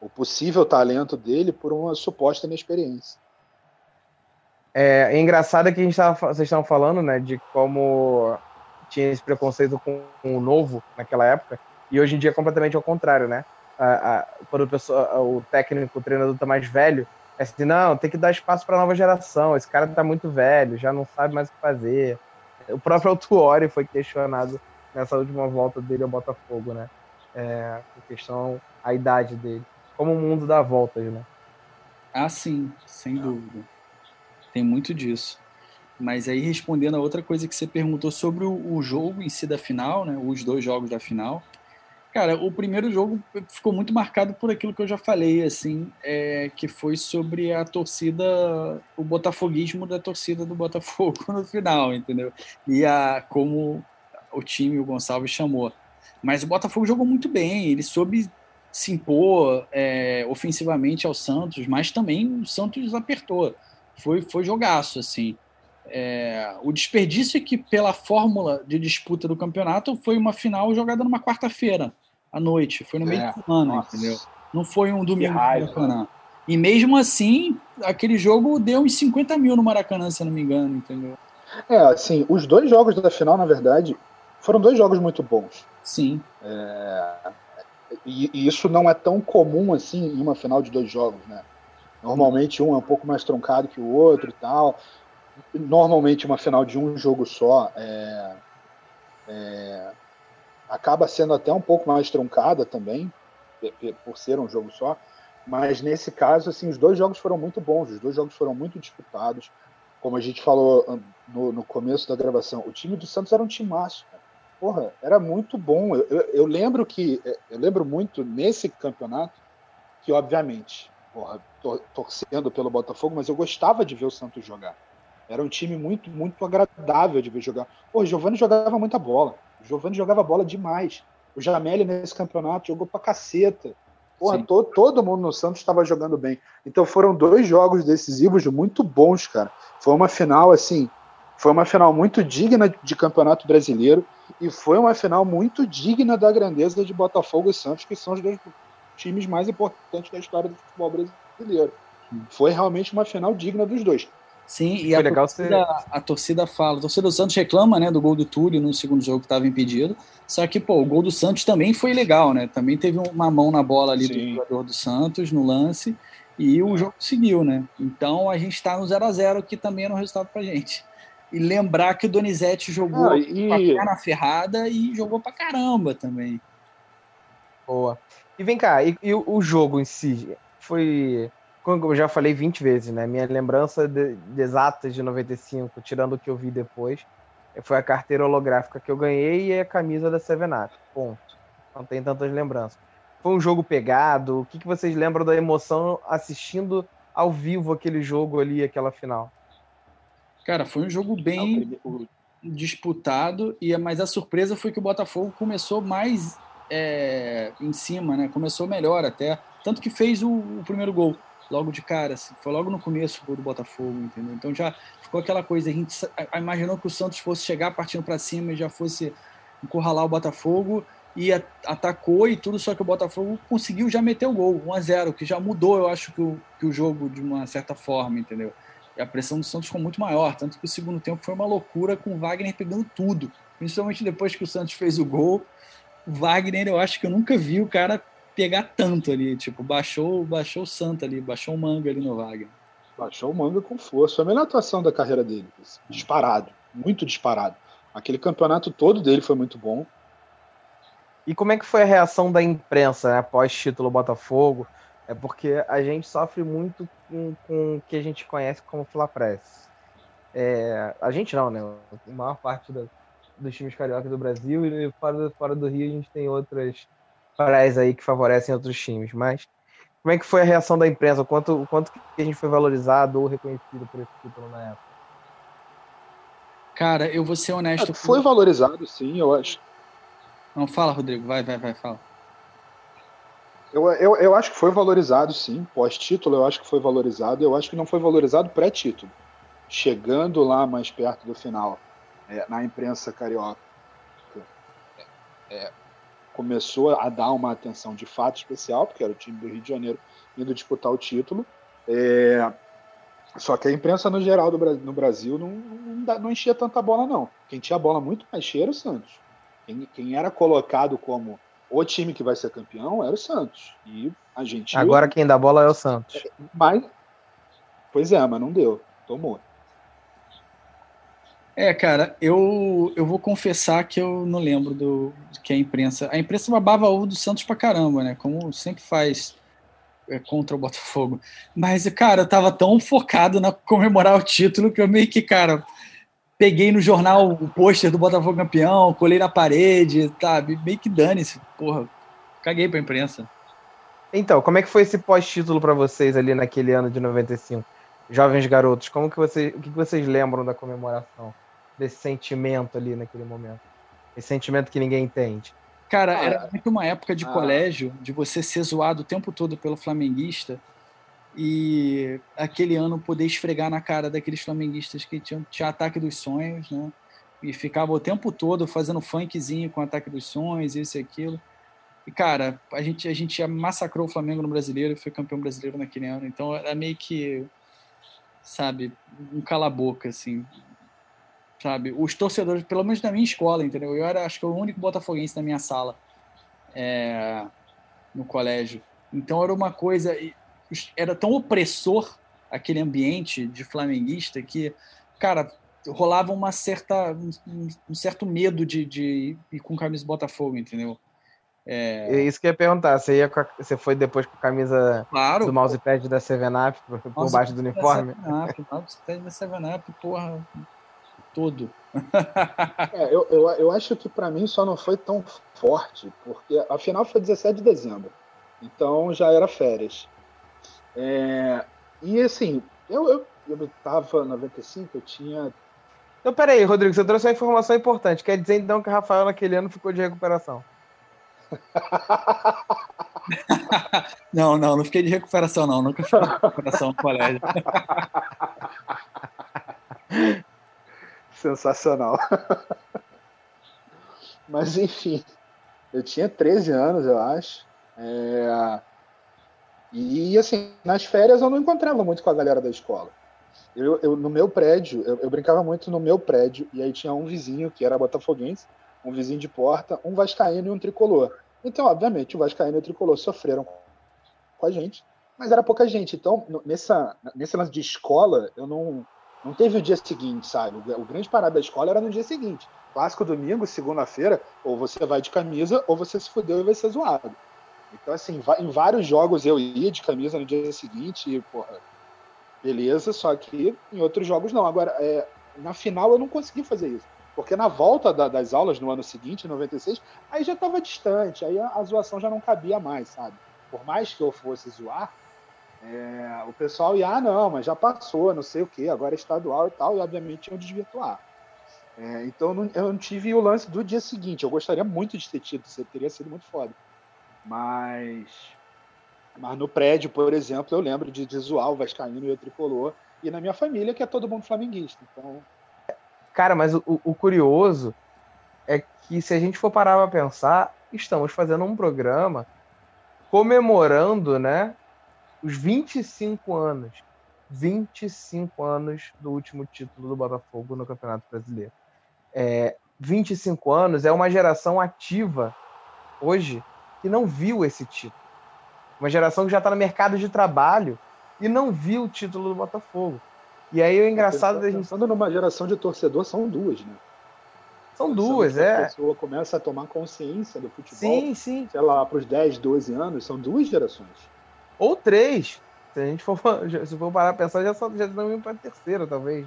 o possível talento dele por uma suposta inexperiência. É, é engraçado que a gente tava, vocês estavam falando, né, de como tinha esse preconceito com o novo naquela época, e hoje em dia é completamente ao contrário, né? A, a, quando o, pessoa, o técnico, o treinador tá mais velho, é assim, não, tem que dar espaço para a nova geração, esse cara tá muito velho, já não sabe mais o que fazer. O próprio Autuori foi questionado nessa última volta dele ao Botafogo, né? É, questão, a idade dele. Como o mundo dá voltas, né? Ah, sim, sem dúvida. Tem muito disso. Mas aí, respondendo a outra coisa que você perguntou sobre o, jogo em si da final, né? Os dois jogos da final. Cara, o primeiro jogo ficou muito marcado por aquilo que eu já falei, assim, é, que foi sobre a torcida, o botafoguismo da torcida do Botafogo no final, entendeu? E a como o time, o Gonçalves chamou. Mas o Botafogo jogou muito bem, ele soube se impor é, ofensivamente ao Santos, mas também o Santos apertou foi, foi jogaço, assim. É, o desperdício é que, pela fórmula de disputa do campeonato, foi uma final jogada numa quarta-feira à noite. Foi no meio é, de semana, nossa. entendeu? Não foi um domingo no Maracanã. E mesmo assim, aquele jogo deu uns 50 mil no Maracanã, se não me engano, entendeu? É, assim, os dois jogos da final, na verdade, foram dois jogos muito bons. Sim. É, e, e, isso não é tão comum assim em uma final de dois jogos, né? Normalmente um é um pouco mais truncado que o outro e tal. Normalmente uma final de um jogo só é, é, acaba sendo até um pouco mais truncada também, por ser um jogo só. Mas nesse caso, assim, os dois jogos foram muito bons, os dois jogos foram muito disputados. Como a gente falou no, no começo da gravação, o time do Santos era um timaço. Cara. Porra, era muito bom. Eu, eu, eu lembro que eu lembro muito nesse campeonato que, obviamente, porra, torcendo pelo Botafogo, mas eu gostava de ver o Santos jogar. Era um time muito, muito agradável de ver jogar. Pô, o Giovanni jogava muita bola. O Giovanni jogava bola demais. O Jameli nesse campeonato jogou pra caceta. Porra, todo, todo mundo no Santos estava jogando bem. Então foram dois jogos decisivos muito bons, cara. Foi uma final, assim, foi uma final muito digna de campeonato brasileiro e foi uma final muito digna da grandeza de Botafogo e Santos, que são os dois times mais importantes da história do futebol brasileiro. Foi realmente uma final digna dos dois. Sim, e a torcida, a torcida fala, a torcida do Santos reclama, né, do gol do Túlio no segundo jogo que estava impedido. Só que, pô, o gol do Santos também foi legal, né? Também teve uma mão na bola ali Sim. do jogador do Santos no lance e o jogo seguiu, né? Então a gente está no 0 a 0 que também era um resultado pra gente. E lembrar que o Donizete jogou ah, e... com a perna ferrada e jogou pra caramba também. Boa. E vem cá, e, e o jogo em si foi. Como eu já falei 20 vezes, né? Minha lembrança de, de exatas de 95, tirando o que eu vi depois, foi a carteira holográfica que eu ganhei e a camisa da Sevenat. Ponto. Não tem tantas lembranças. Foi um jogo pegado. O que, que vocês lembram da emoção assistindo ao vivo aquele jogo ali, aquela final? Cara, foi um jogo bem disputado, e mas a surpresa foi que o Botafogo começou mais é, em cima, né? Começou melhor até. Tanto que fez o, o, primeiro gol. logo de cara, assim, foi logo no começo do Botafogo, entendeu? Então já ficou aquela coisa, a gente imaginou que o Santos fosse chegar partindo para cima e já fosse encurralar o Botafogo e atacou e tudo, só que o Botafogo conseguiu já meter o gol, 1 a 0 que já mudou, eu acho, que o, que o jogo de uma certa forma, entendeu? E a pressão do Santos ficou muito maior, tanto que o segundo tempo foi uma loucura com o Wagner pegando tudo, principalmente depois que o Santos fez o gol. O Wagner, eu acho que eu nunca vi o cara pegar tanto ali, tipo, baixou, baixou o santo ali, baixou o manga ali no Wagner. Baixou o manga com força. Foi a melhor atuação da carreira dele, disparado, muito disparado. Aquele campeonato todo dele foi muito bom. E como é que foi a reação da imprensa né, após título Botafogo? É porque a gente sofre muito com, com o que a gente conhece como Flapress. É, a gente não, né? A maior parte da, dos times cariocas do Brasil e fora, fora do Rio a gente tem outras praias aí que favorecem outros times. Mas como é que foi a reação da imprensa? O quanto, o quanto que a gente foi valorizado ou reconhecido por esse título na época? Cara, eu vou ser honesto. É, foi valorizado, sim, eu acho. Não, fala, Rodrigo. Vai, vai, vai, fala. Eu, eu, eu acho que foi valorizado, sim. Pós-título, eu acho que foi valorizado. Eu acho que não foi valorizado pré-título. Chegando lá mais perto do final, é, na imprensa carioca, é, começou a dar uma atenção de fato especial, porque era o time do Rio de Janeiro indo disputar o título. É, só que a imprensa no geral do, no Brasil não, não, não, enchia tanta bola, não. Quem tinha bola muito mais cheia era o Santos. Quem, quem, era colocado como o time que vai ser campeão era o Santos. E a gente. Agora quem dá bola é o Santos. Mas. Pois é, mas não deu. Tomou. É, cara, eu, eu vou confessar que eu não lembro do que a imprensa. A imprensa babava ovo do Santos pra caramba, né? Como sempre faz é, contra o Botafogo. Mas, cara, eu tava tão focado na comemorar o título que eu meio que, cara, peguei no jornal o pôster do Botafogo campeão, colei na parede, sabe? Meio que dane-se, porra. Caguei pra imprensa. Então, como é que foi esse pós-título para vocês ali naquele ano de 95? Jovens garotos, como que vocês, o que vocês lembram da comemoração? Desse sentimento ali naquele momento? Esse sentimento que ninguém entende. Cara, ah, era muito uma época de ah. colégio, de você ser zoado o tempo todo pelo flamenguista e aquele ano poder esfregar na cara daqueles flamenguistas que tinham, tinham ataque dos sonhos, né? E ficava o tempo todo fazendo funkzinho com ataque dos sonhos, isso e aquilo. E, cara, a gente, a gente massacrou o Flamengo no brasileiro e foi campeão brasileiro naquele ano. Então era meio que, sabe, um cala-boca, assim. Sabe? Os torcedores, pelo menos na minha escola, entendeu? Eu era, acho que, o único botafoguense na minha sala, é, no colégio. Então era uma coisa era tão opressor aquele ambiente de flamenguista que, cara, rolava uma certa, um, um certo medo de, de ir com camisa Botafogo, entendeu? É... é isso que eu ia perguntar. Você, ia a, você foi depois com a camisa claro, do mousepad da Seven Up por, por baixo do uniforme? Da mousepad da Seven Up, porra, todo. é, eu, eu, eu acho que para mim só não foi tão forte, porque a final foi 17 de dezembro. Então já era férias. É, e assim, eu, eu, eu tava 95, eu tinha. Então, peraí, Rodrigo, você trouxe uma informação importante. Quer dizer então que o Rafael naquele ano ficou de recuperação? não, não, não fiquei de recuperação, não. Nunca fiquei de recuperação no colégio. Sensacional. Mas enfim, eu tinha 13 anos, eu acho. É... E assim, nas férias eu não encontrava muito com a galera da escola. Eu, eu no meu prédio, eu, eu, brincava muito no meu prédio, e aí tinha um vizinho que era botafoguense, um vizinho de porta, um vascaíno e um tricolor. Então, obviamente, o vascaíno e o tricolor sofreram com a gente, mas era pouca gente. Então, nessa, nesse lance de escola, eu não, não teve o dia seguinte, sabe? O, grande parada da escola era no dia seguinte. Clássico domingo, segunda-feira, ou você vai de camisa, ou você se fudeu e vai ser zoado. Então, assim, em vários jogos eu ia de camisa no dia seguinte e, porra, beleza, só que em outros jogos não. Agora, é, na final eu não consegui fazer isso. Porque na volta da, das aulas no ano seguinte, em 96, aí já estava distante, aí a, a, zoação já não cabia mais, sabe? Por mais que eu fosse zoar, é, o pessoal ia, ah, não, mas já passou, não sei o que, agora é estadual e tal, e obviamente iam desvirtuar. É, então não, eu não tive o lance do dia seguinte. Eu gostaria muito de ter tido, teria sido muito foda. Mas Mas no prédio, por exemplo, eu lembro de, o Vascaíno e o Tricolor. E na minha família, que é todo mundo flamenguista. Então... Cara, mas o, o curioso é que se a gente for parar para pensar, estamos fazendo um programa comemorando, né, os 25 anos, 25 anos do último título do Botafogo no Campeonato Brasileiro. É, 25 anos é uma geração ativa hoje que não viu esse título. Uma geração que já está no mercado de trabalho e não viu o título do Botafogo. E aí o engraçado da gente. Pensando numa geração de torcedor, são duas, né? São duas, é. A pessoa começa a tomar consciência do futebol. Sim, sim. Sei lá, para os 10, 12 anos, são duas gerações. Ou três. Se a gente for, se for parar a pensar, já, só, já estamos indo para a terceira, talvez.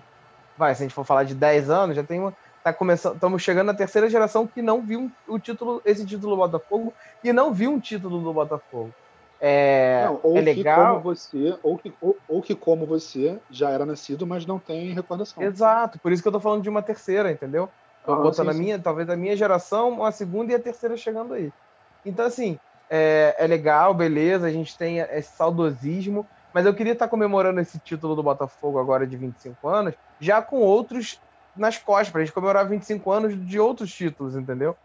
Vai, se a gente for falar de 10 anos, já tem uma. Tá começando, estamos chegando na terceira geração que não viu o título, esse título do Botafogo e não viu um título do Botafogo. É, não, ou é legal. como você, ou que, ou, ou, que como você já era nascido, mas não tem recordação. Exato, por isso que eu tô falando de uma terceira, entendeu? Tô ah, botando sim, a minha, sim. talvez a minha geração, a segunda e a terceira chegando aí. Então, assim, é, é legal, beleza, a gente tem esse saudosismo, mas eu queria estar comemorando esse título do Botafogo agora de 25 anos, já com outros nas costas, pra gente comemorar 25 anos de outros títulos, entendeu?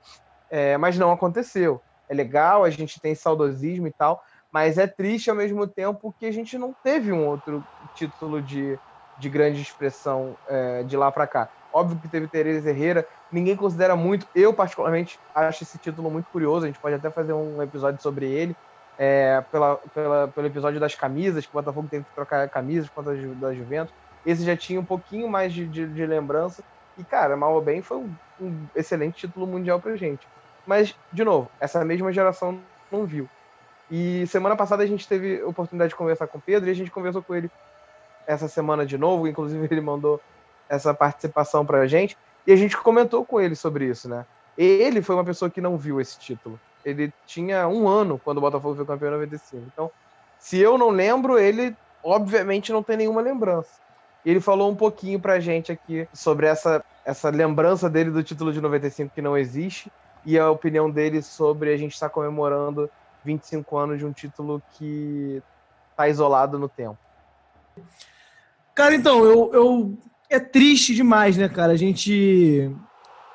É, mas não aconteceu. É legal, a gente tem saudosismo e tal, mas é triste ao mesmo tempo que a gente não teve um outro título de, de grande expressão é, de lá para cá. Óbvio que teve Tereza Herrera, ninguém considera muito. Eu, particularmente, acho esse título muito curioso. A gente pode até fazer um episódio sobre ele. É, pela, pela, pelo episódio das camisas, que o Botafogo teve que trocar camisas por conta da Juventus. Esse já tinha um pouquinho mais de, de, de lembrança. E, cara, mal ou bem, foi um, um excelente título mundial pra gente. Mas, de novo, essa mesma geração não viu. E semana passada a gente teve a oportunidade de conversar com o Pedro e a gente conversou com ele essa semana de novo, inclusive ele mandou essa participação pra gente e a gente comentou com ele sobre isso, né? Ele foi uma pessoa que não viu esse título. Ele tinha um ano quando o Botafogo foi campeão em 95. Então, se eu não lembro, ele obviamente não tem nenhuma lembrança. Ele falou um pouquinho pra gente aqui sobre essa, essa lembrança dele do título de 95 que não existe e a opinião dele sobre a gente estar tá comemorando 25 anos de um título que tá isolado no tempo. Cara, então, eu, eu é triste demais, né, cara? A gente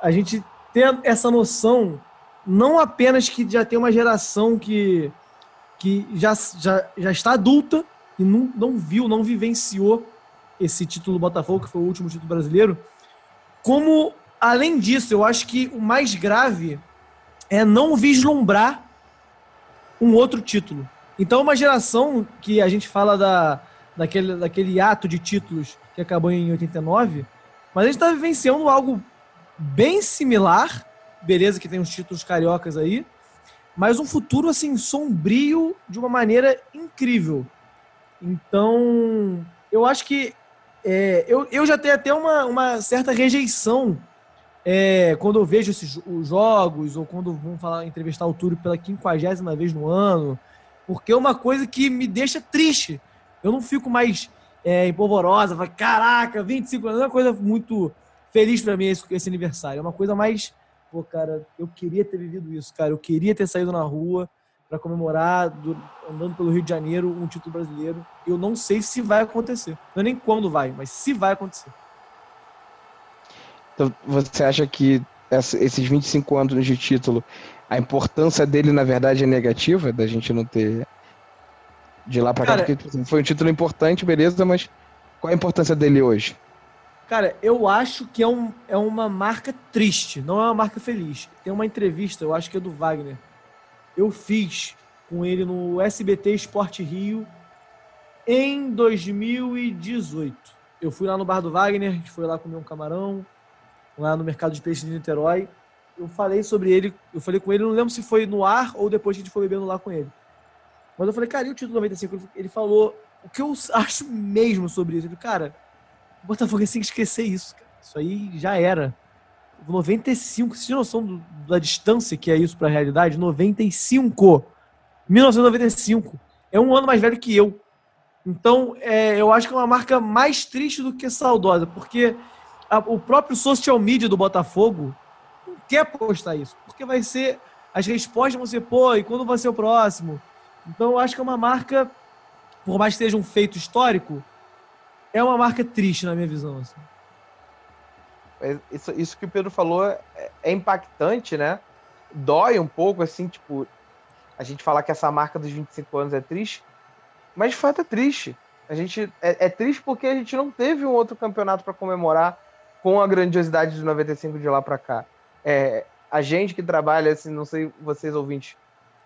a gente ter essa noção não apenas que já tem uma geração que que já, já, já está adulta e não, não viu, não vivenciou esse título do Botafogo, que foi o último título brasileiro, como, além disso, eu acho que o mais grave é não vislumbrar um outro título. Então, uma geração que a gente fala da, daquele, daquele ato de títulos que acabou em 89, mas a gente está vivenciando algo bem similar, beleza que tem os títulos cariocas aí, mas um futuro assim sombrio de uma maneira incrível. Então, eu acho que é, eu, eu já tenho até uma, uma certa rejeição é, quando eu vejo esses os jogos, ou quando vão falar, entrevistar o Túlio pela quinquagésima vez no ano, porque é uma coisa que me deixa triste. Eu não fico mais é, empolvorosa, falo, caraca, 25 anos, é uma coisa muito feliz para mim esse, esse aniversário. É uma coisa mais, pô, cara, eu queria ter vivido isso, cara. Eu queria ter saído na rua para comemorar, do, andando pelo Rio de Janeiro, um título brasileiro. Eu não sei se vai acontecer. Não é nem quando vai, mas se vai acontecer. Então, você acha que esses 25 anos de título, a importância dele, na verdade, é negativa, da gente não ter de lá pra cá? Porque tipo assim, foi um título importante, beleza, mas qual a importância dele hoje? Cara, eu acho que é, um, é uma marca triste, não é uma marca feliz. Tem uma entrevista, eu acho que é do Wagner. Eu fiz com ele no SBT Esporte Rio em 2018. Eu fui lá no bar do Wagner, a gente foi lá comer um camarão, lá no mercado de peixe de Niterói. Eu falei sobre ele, eu falei com ele, não lembro se foi no ar ou depois que a gente foi bebendo lá com ele. Mas eu falei, cara, e o título 95? Ele falou o que eu acho mesmo sobre isso. Ele, cara, o Botafogo tem que esquecer isso. Cara. Isso aí já era. 95, você tem noção do, da distância que é isso para a realidade? 95. 1995. É um ano mais velho que eu. Então, é, eu acho que é uma marca mais triste do que saudosa, porque a, o próprio social media do Botafogo não quer postar isso, porque vai ser. As respostas vão ser, pô, e quando vai ser o próximo? Então eu acho que é uma marca, por mais que seja um feito histórico, é uma marca triste na minha visão. Assim. É, isso, isso que o Pedro falou é, é, impactante, né? Dói um pouco, assim, tipo, a gente falar que essa marca dos 25 anos é triste, mas de fato é triste. A gente é, é triste porque a gente não teve um outro campeonato para comemorar com a grandiosidade de 95 de lá para cá. É, a gente que trabalha, assim, não sei vocês ouvintes,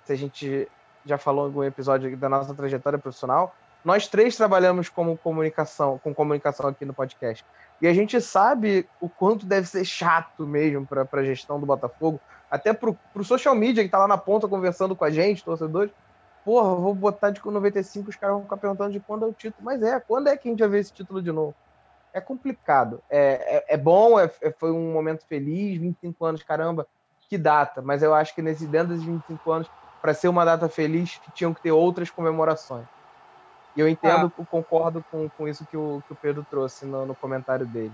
se a gente já falou em algum episódio da nossa trajetória profissional, nós três trabalhamos como comunicação, com comunicação aqui no podcast. E a gente sabe o quanto deve ser chato mesmo para a gestão do Botafogo, até para o social media que está lá na ponta conversando com a gente, torcedores. Porra, vou botar de 95, os caras vão ficar perguntando de quando é o título. Mas é, quando é que a gente vai ver esse título de novo? É complicado. É, é, é bom, é, é foi um momento feliz, 25 anos, caramba, que data. Mas eu acho que nesse dentro desses 25 anos, para ser uma data feliz, tinham que ter outras comemorações. E eu entendo, ah. concordo com, com isso que o, que o Pedro trouxe no, no comentário dele.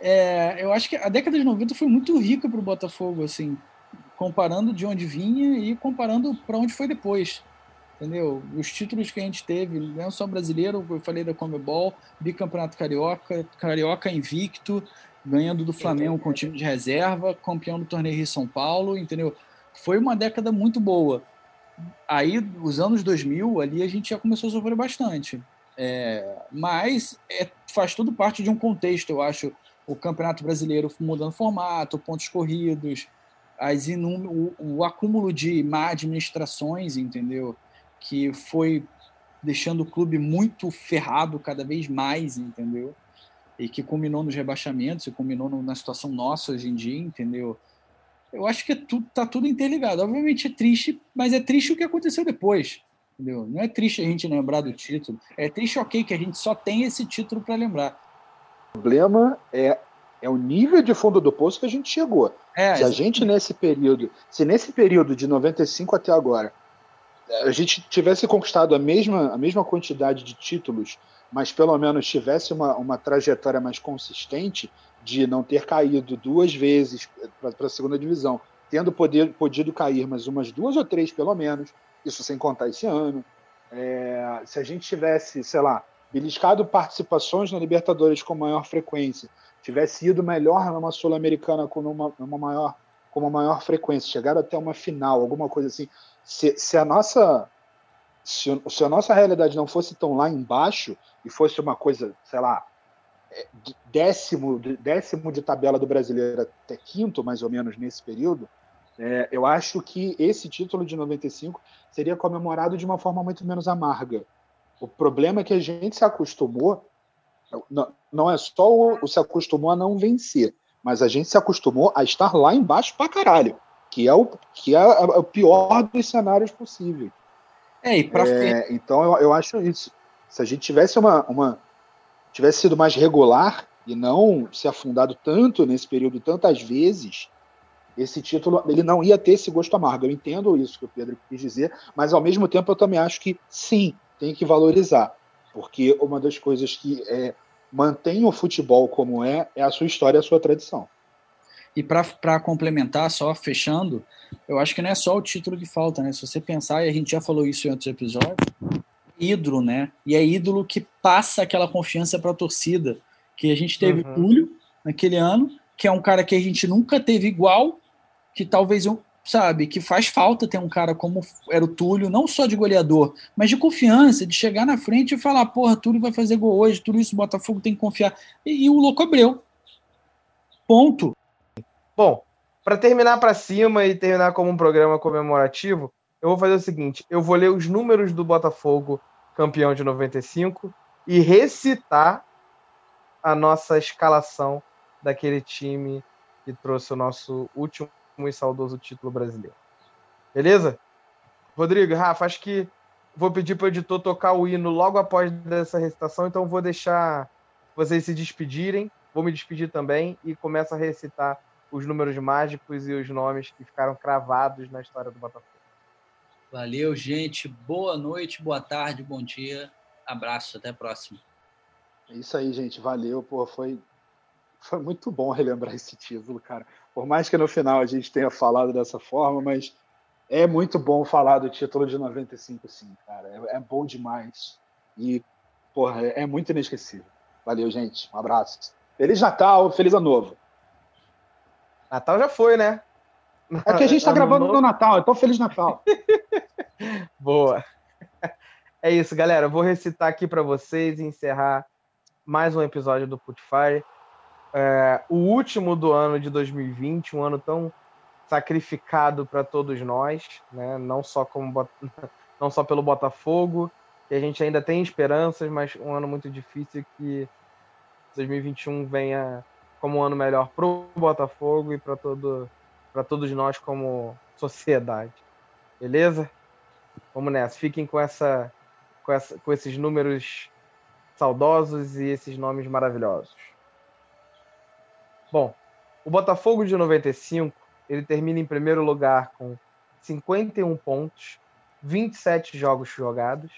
É, eu acho que a década de 90 foi muito rica para o Botafogo, assim, comparando de onde vinha e comparando para onde foi depois. Entendeu? Os títulos que a gente teve, não só brasileiro, eu falei da Comebol, bicampeonato carioca, carioca invicto, ganhando do Flamengo com time de reserva, campeão do torneio Rio São Paulo, entendeu? Foi uma década muito boa aí, os anos 2000, ali a gente já começou a sofrer bastante. É, mas é, faz tudo parte de um contexto, eu acho. O Campeonato Brasileiro mudando formato, pontos corridos, as inum, o, o acúmulo de má administrações, entendeu? Que foi deixando o clube muito ferrado cada vez mais, entendeu? E que culminou nos rebaixamentos e culminou na situação nossa hoje em dia, entendeu? Eu acho que é tudo, tá tudo interligado. Obviamente é triste, mas é triste o que aconteceu depois. Entendeu? Não é triste a gente lembrar do título. É triste, ok, que a gente só tem esse título para lembrar. O problema é, é o nível de fundo do poço que a gente chegou. É, se a gente nesse período, se nesse período de 95 até agora, a gente tivesse conquistado a mesma, a mesma quantidade de títulos, mas pelo menos tivesse uma, uma trajetória mais consistente, de não ter caído duas vezes para a segunda divisão, tendo poder, podido cair mais umas duas ou três, pelo menos, isso sem contar esse ano. É, se a gente tivesse, sei lá, beliscado participações na Libertadores com maior frequência, tivesse ido melhor numa Sul-Americana com uma, uma maior com uma maior frequência, chegar até uma final, alguma coisa assim. Se, se a nossa se, se a nossa realidade não fosse tão lá embaixo e fosse uma coisa, sei lá, décimo, décimo de tabela do brasileiro até quinto, mais ou menos, nesse período, é, eu acho que esse título de 95 seria comemorado de uma forma muito menos amarga. O problema é que a gente se acostumou, não, não é só o, o, se acostumou a não vencer, mas a gente se acostumou a estar lá embaixo pra caralho, que é o, que é o pior dos cenários possíveis. É, e pra é, então eu, eu acho isso. Se a gente tivesse uma, uma tivesse sido mais regular e não se afundado tanto nesse período tantas vezes, esse título ele não ia ter esse gosto amargo. Eu entendo isso que o Pedro quis dizer, mas ao mesmo tempo eu também acho que sim, tem que valorizar, porque uma das coisas que é, mantém o futebol como é é a sua história, a sua tradição. E para complementar, só fechando, eu acho que não é só o título que falta, né? Se você pensar, e a gente já falou isso em outros episódios, ídolo, né? E é ídolo que passa aquela confiança para a torcida. Que a gente teve uhum. Túlio naquele ano, que é um cara que a gente nunca teve igual, que talvez um, sabe, que faz falta ter um cara como era o Túlio, não só de goleador, mas de confiança, de chegar na frente e falar, porra, Túlio vai fazer gol hoje, tudo isso Botafogo tem que confiar. E, e o louco abriu. Ponto. Bom, para terminar para cima e terminar como um programa comemorativo, eu vou fazer o seguinte: eu vou ler os números do Botafogo campeão de 95, e recitar a nossa escalação daquele time que trouxe o nosso último e saudoso título brasileiro. Beleza? Rodrigo, Rafa, acho que vou pedir para o editor tocar o hino logo após dessa recitação, então vou deixar vocês se despedirem. Vou me despedir também e começo a recitar os números mágicos e os nomes que ficaram cravados na história do Botafogo. Valeu, gente. Boa noite, boa tarde, bom dia. Abraço, até a próxima. É isso aí, gente. Valeu. Pô, foi, foi muito bom relembrar esse título, cara. Por mais que no final a gente tenha falado dessa forma, mas É muito bom falar do título de 95, sim, cara. É, é bom demais. E, porra, é, é muito inesquecível. Valeu, gente. Um abraço. Feliz Natal, feliz Ano Novo. Natal já foi, né? É que a gente está gravando no Natal, então Feliz Natal. Boa. É isso, galera. Eu vou recitar aqui para vocês e encerrar mais um episódio do Putfire. É, o último do ano de 2020, um ano tão sacrificado para todos nós, né? não, só como, não só pelo Botafogo, que a gente ainda tem esperanças, mas um ano muito difícil que 2021 venha como um ano melhor para o Botafogo e para todo, todos nós como sociedade. Beleza? Vamos nessa. Fiquem com, essa, com, essa, com esses números saudosos e esses nomes maravilhosos. Bom, o Botafogo de 95 ele termina em primeiro lugar com 51 pontos, 27 jogos jogados,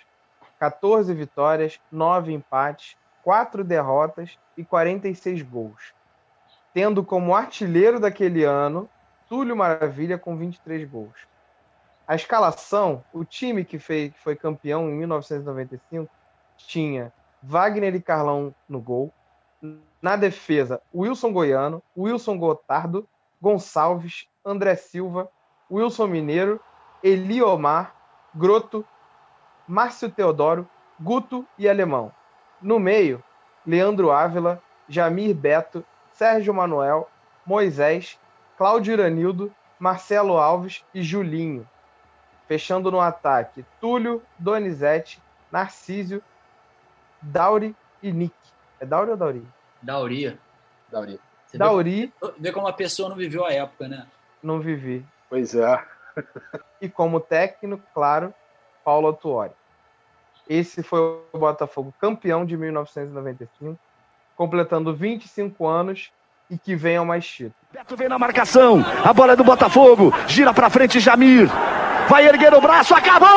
14 vitórias, 9 empates, 4 derrotas e 46 gols. Tendo como artilheiro daquele ano Túlio Maravilha com 23 gols. A escalação, o time que, fez, que foi campeão em 1995 tinha Wagner e Carlão no gol. Na defesa, Wilson Goiano, Wilson Gotardo, Gonçalves, André Silva, Wilson Mineiro, Eliomar, Groto, Márcio Teodoro, Guto e Alemão. No meio, Leandro Ávila, Jamir Beto, Sérgio Manuel, Moisés, Cláudio Iranildo, Marcelo Alves e Julinho. Fechando no ataque, Túlio, Donizete, Narcísio, Dauri e Nick. É Dauri ou Dauri? Dauri. Dauri. Você Dauri. Vê, vê como a pessoa não viveu a época, né? Não vivi. Pois é. e como técnico, claro, Paulo Atuori. Esse foi o Botafogo campeão de 1995, completando 25 anos e que venham mais títulos. Beto vem na marcação, a bola é do Botafogo, gira para frente Jamir, vai erguer o braço, acabou!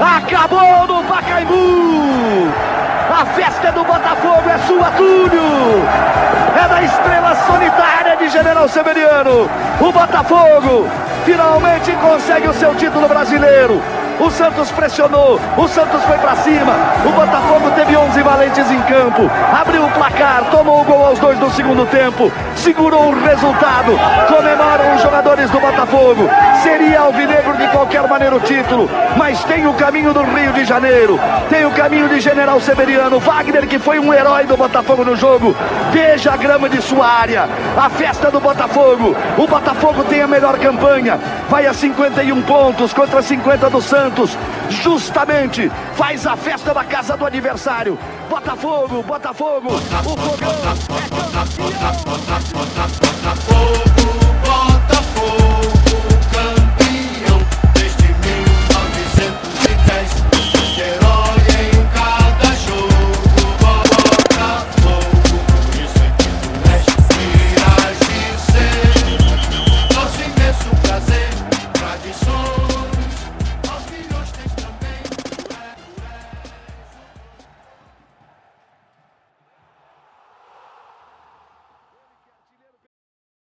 Acabou no Pacaembu! A festa do Botafogo é sua, Túlio! É da estrela solitária de General Severiano. O Botafogo finalmente consegue o seu título brasileiro. O Santos pressionou, o Santos foi para cima. O Botafogo teve 11 valentes em campo. Abriu o placar, tomou o gol aos dois do segundo tempo. Segurou o resultado. Comemoram os jogadores do Botafogo. Seria alvinegro de qualquer maneira o título, mas tem o caminho do Rio de Janeiro. Tem o caminho de General Severiano. Wagner, que foi um herói do Botafogo no jogo. Veja a grama de sua área. A festa do Botafogo. O Botafogo tem a melhor campanha. Vai a 51 pontos contra 50 do Santos. Santos justamente faz a festa da casa do adversário. Botafogo, Botafogo, o fogão é campeão. Botafogo, Botafogo.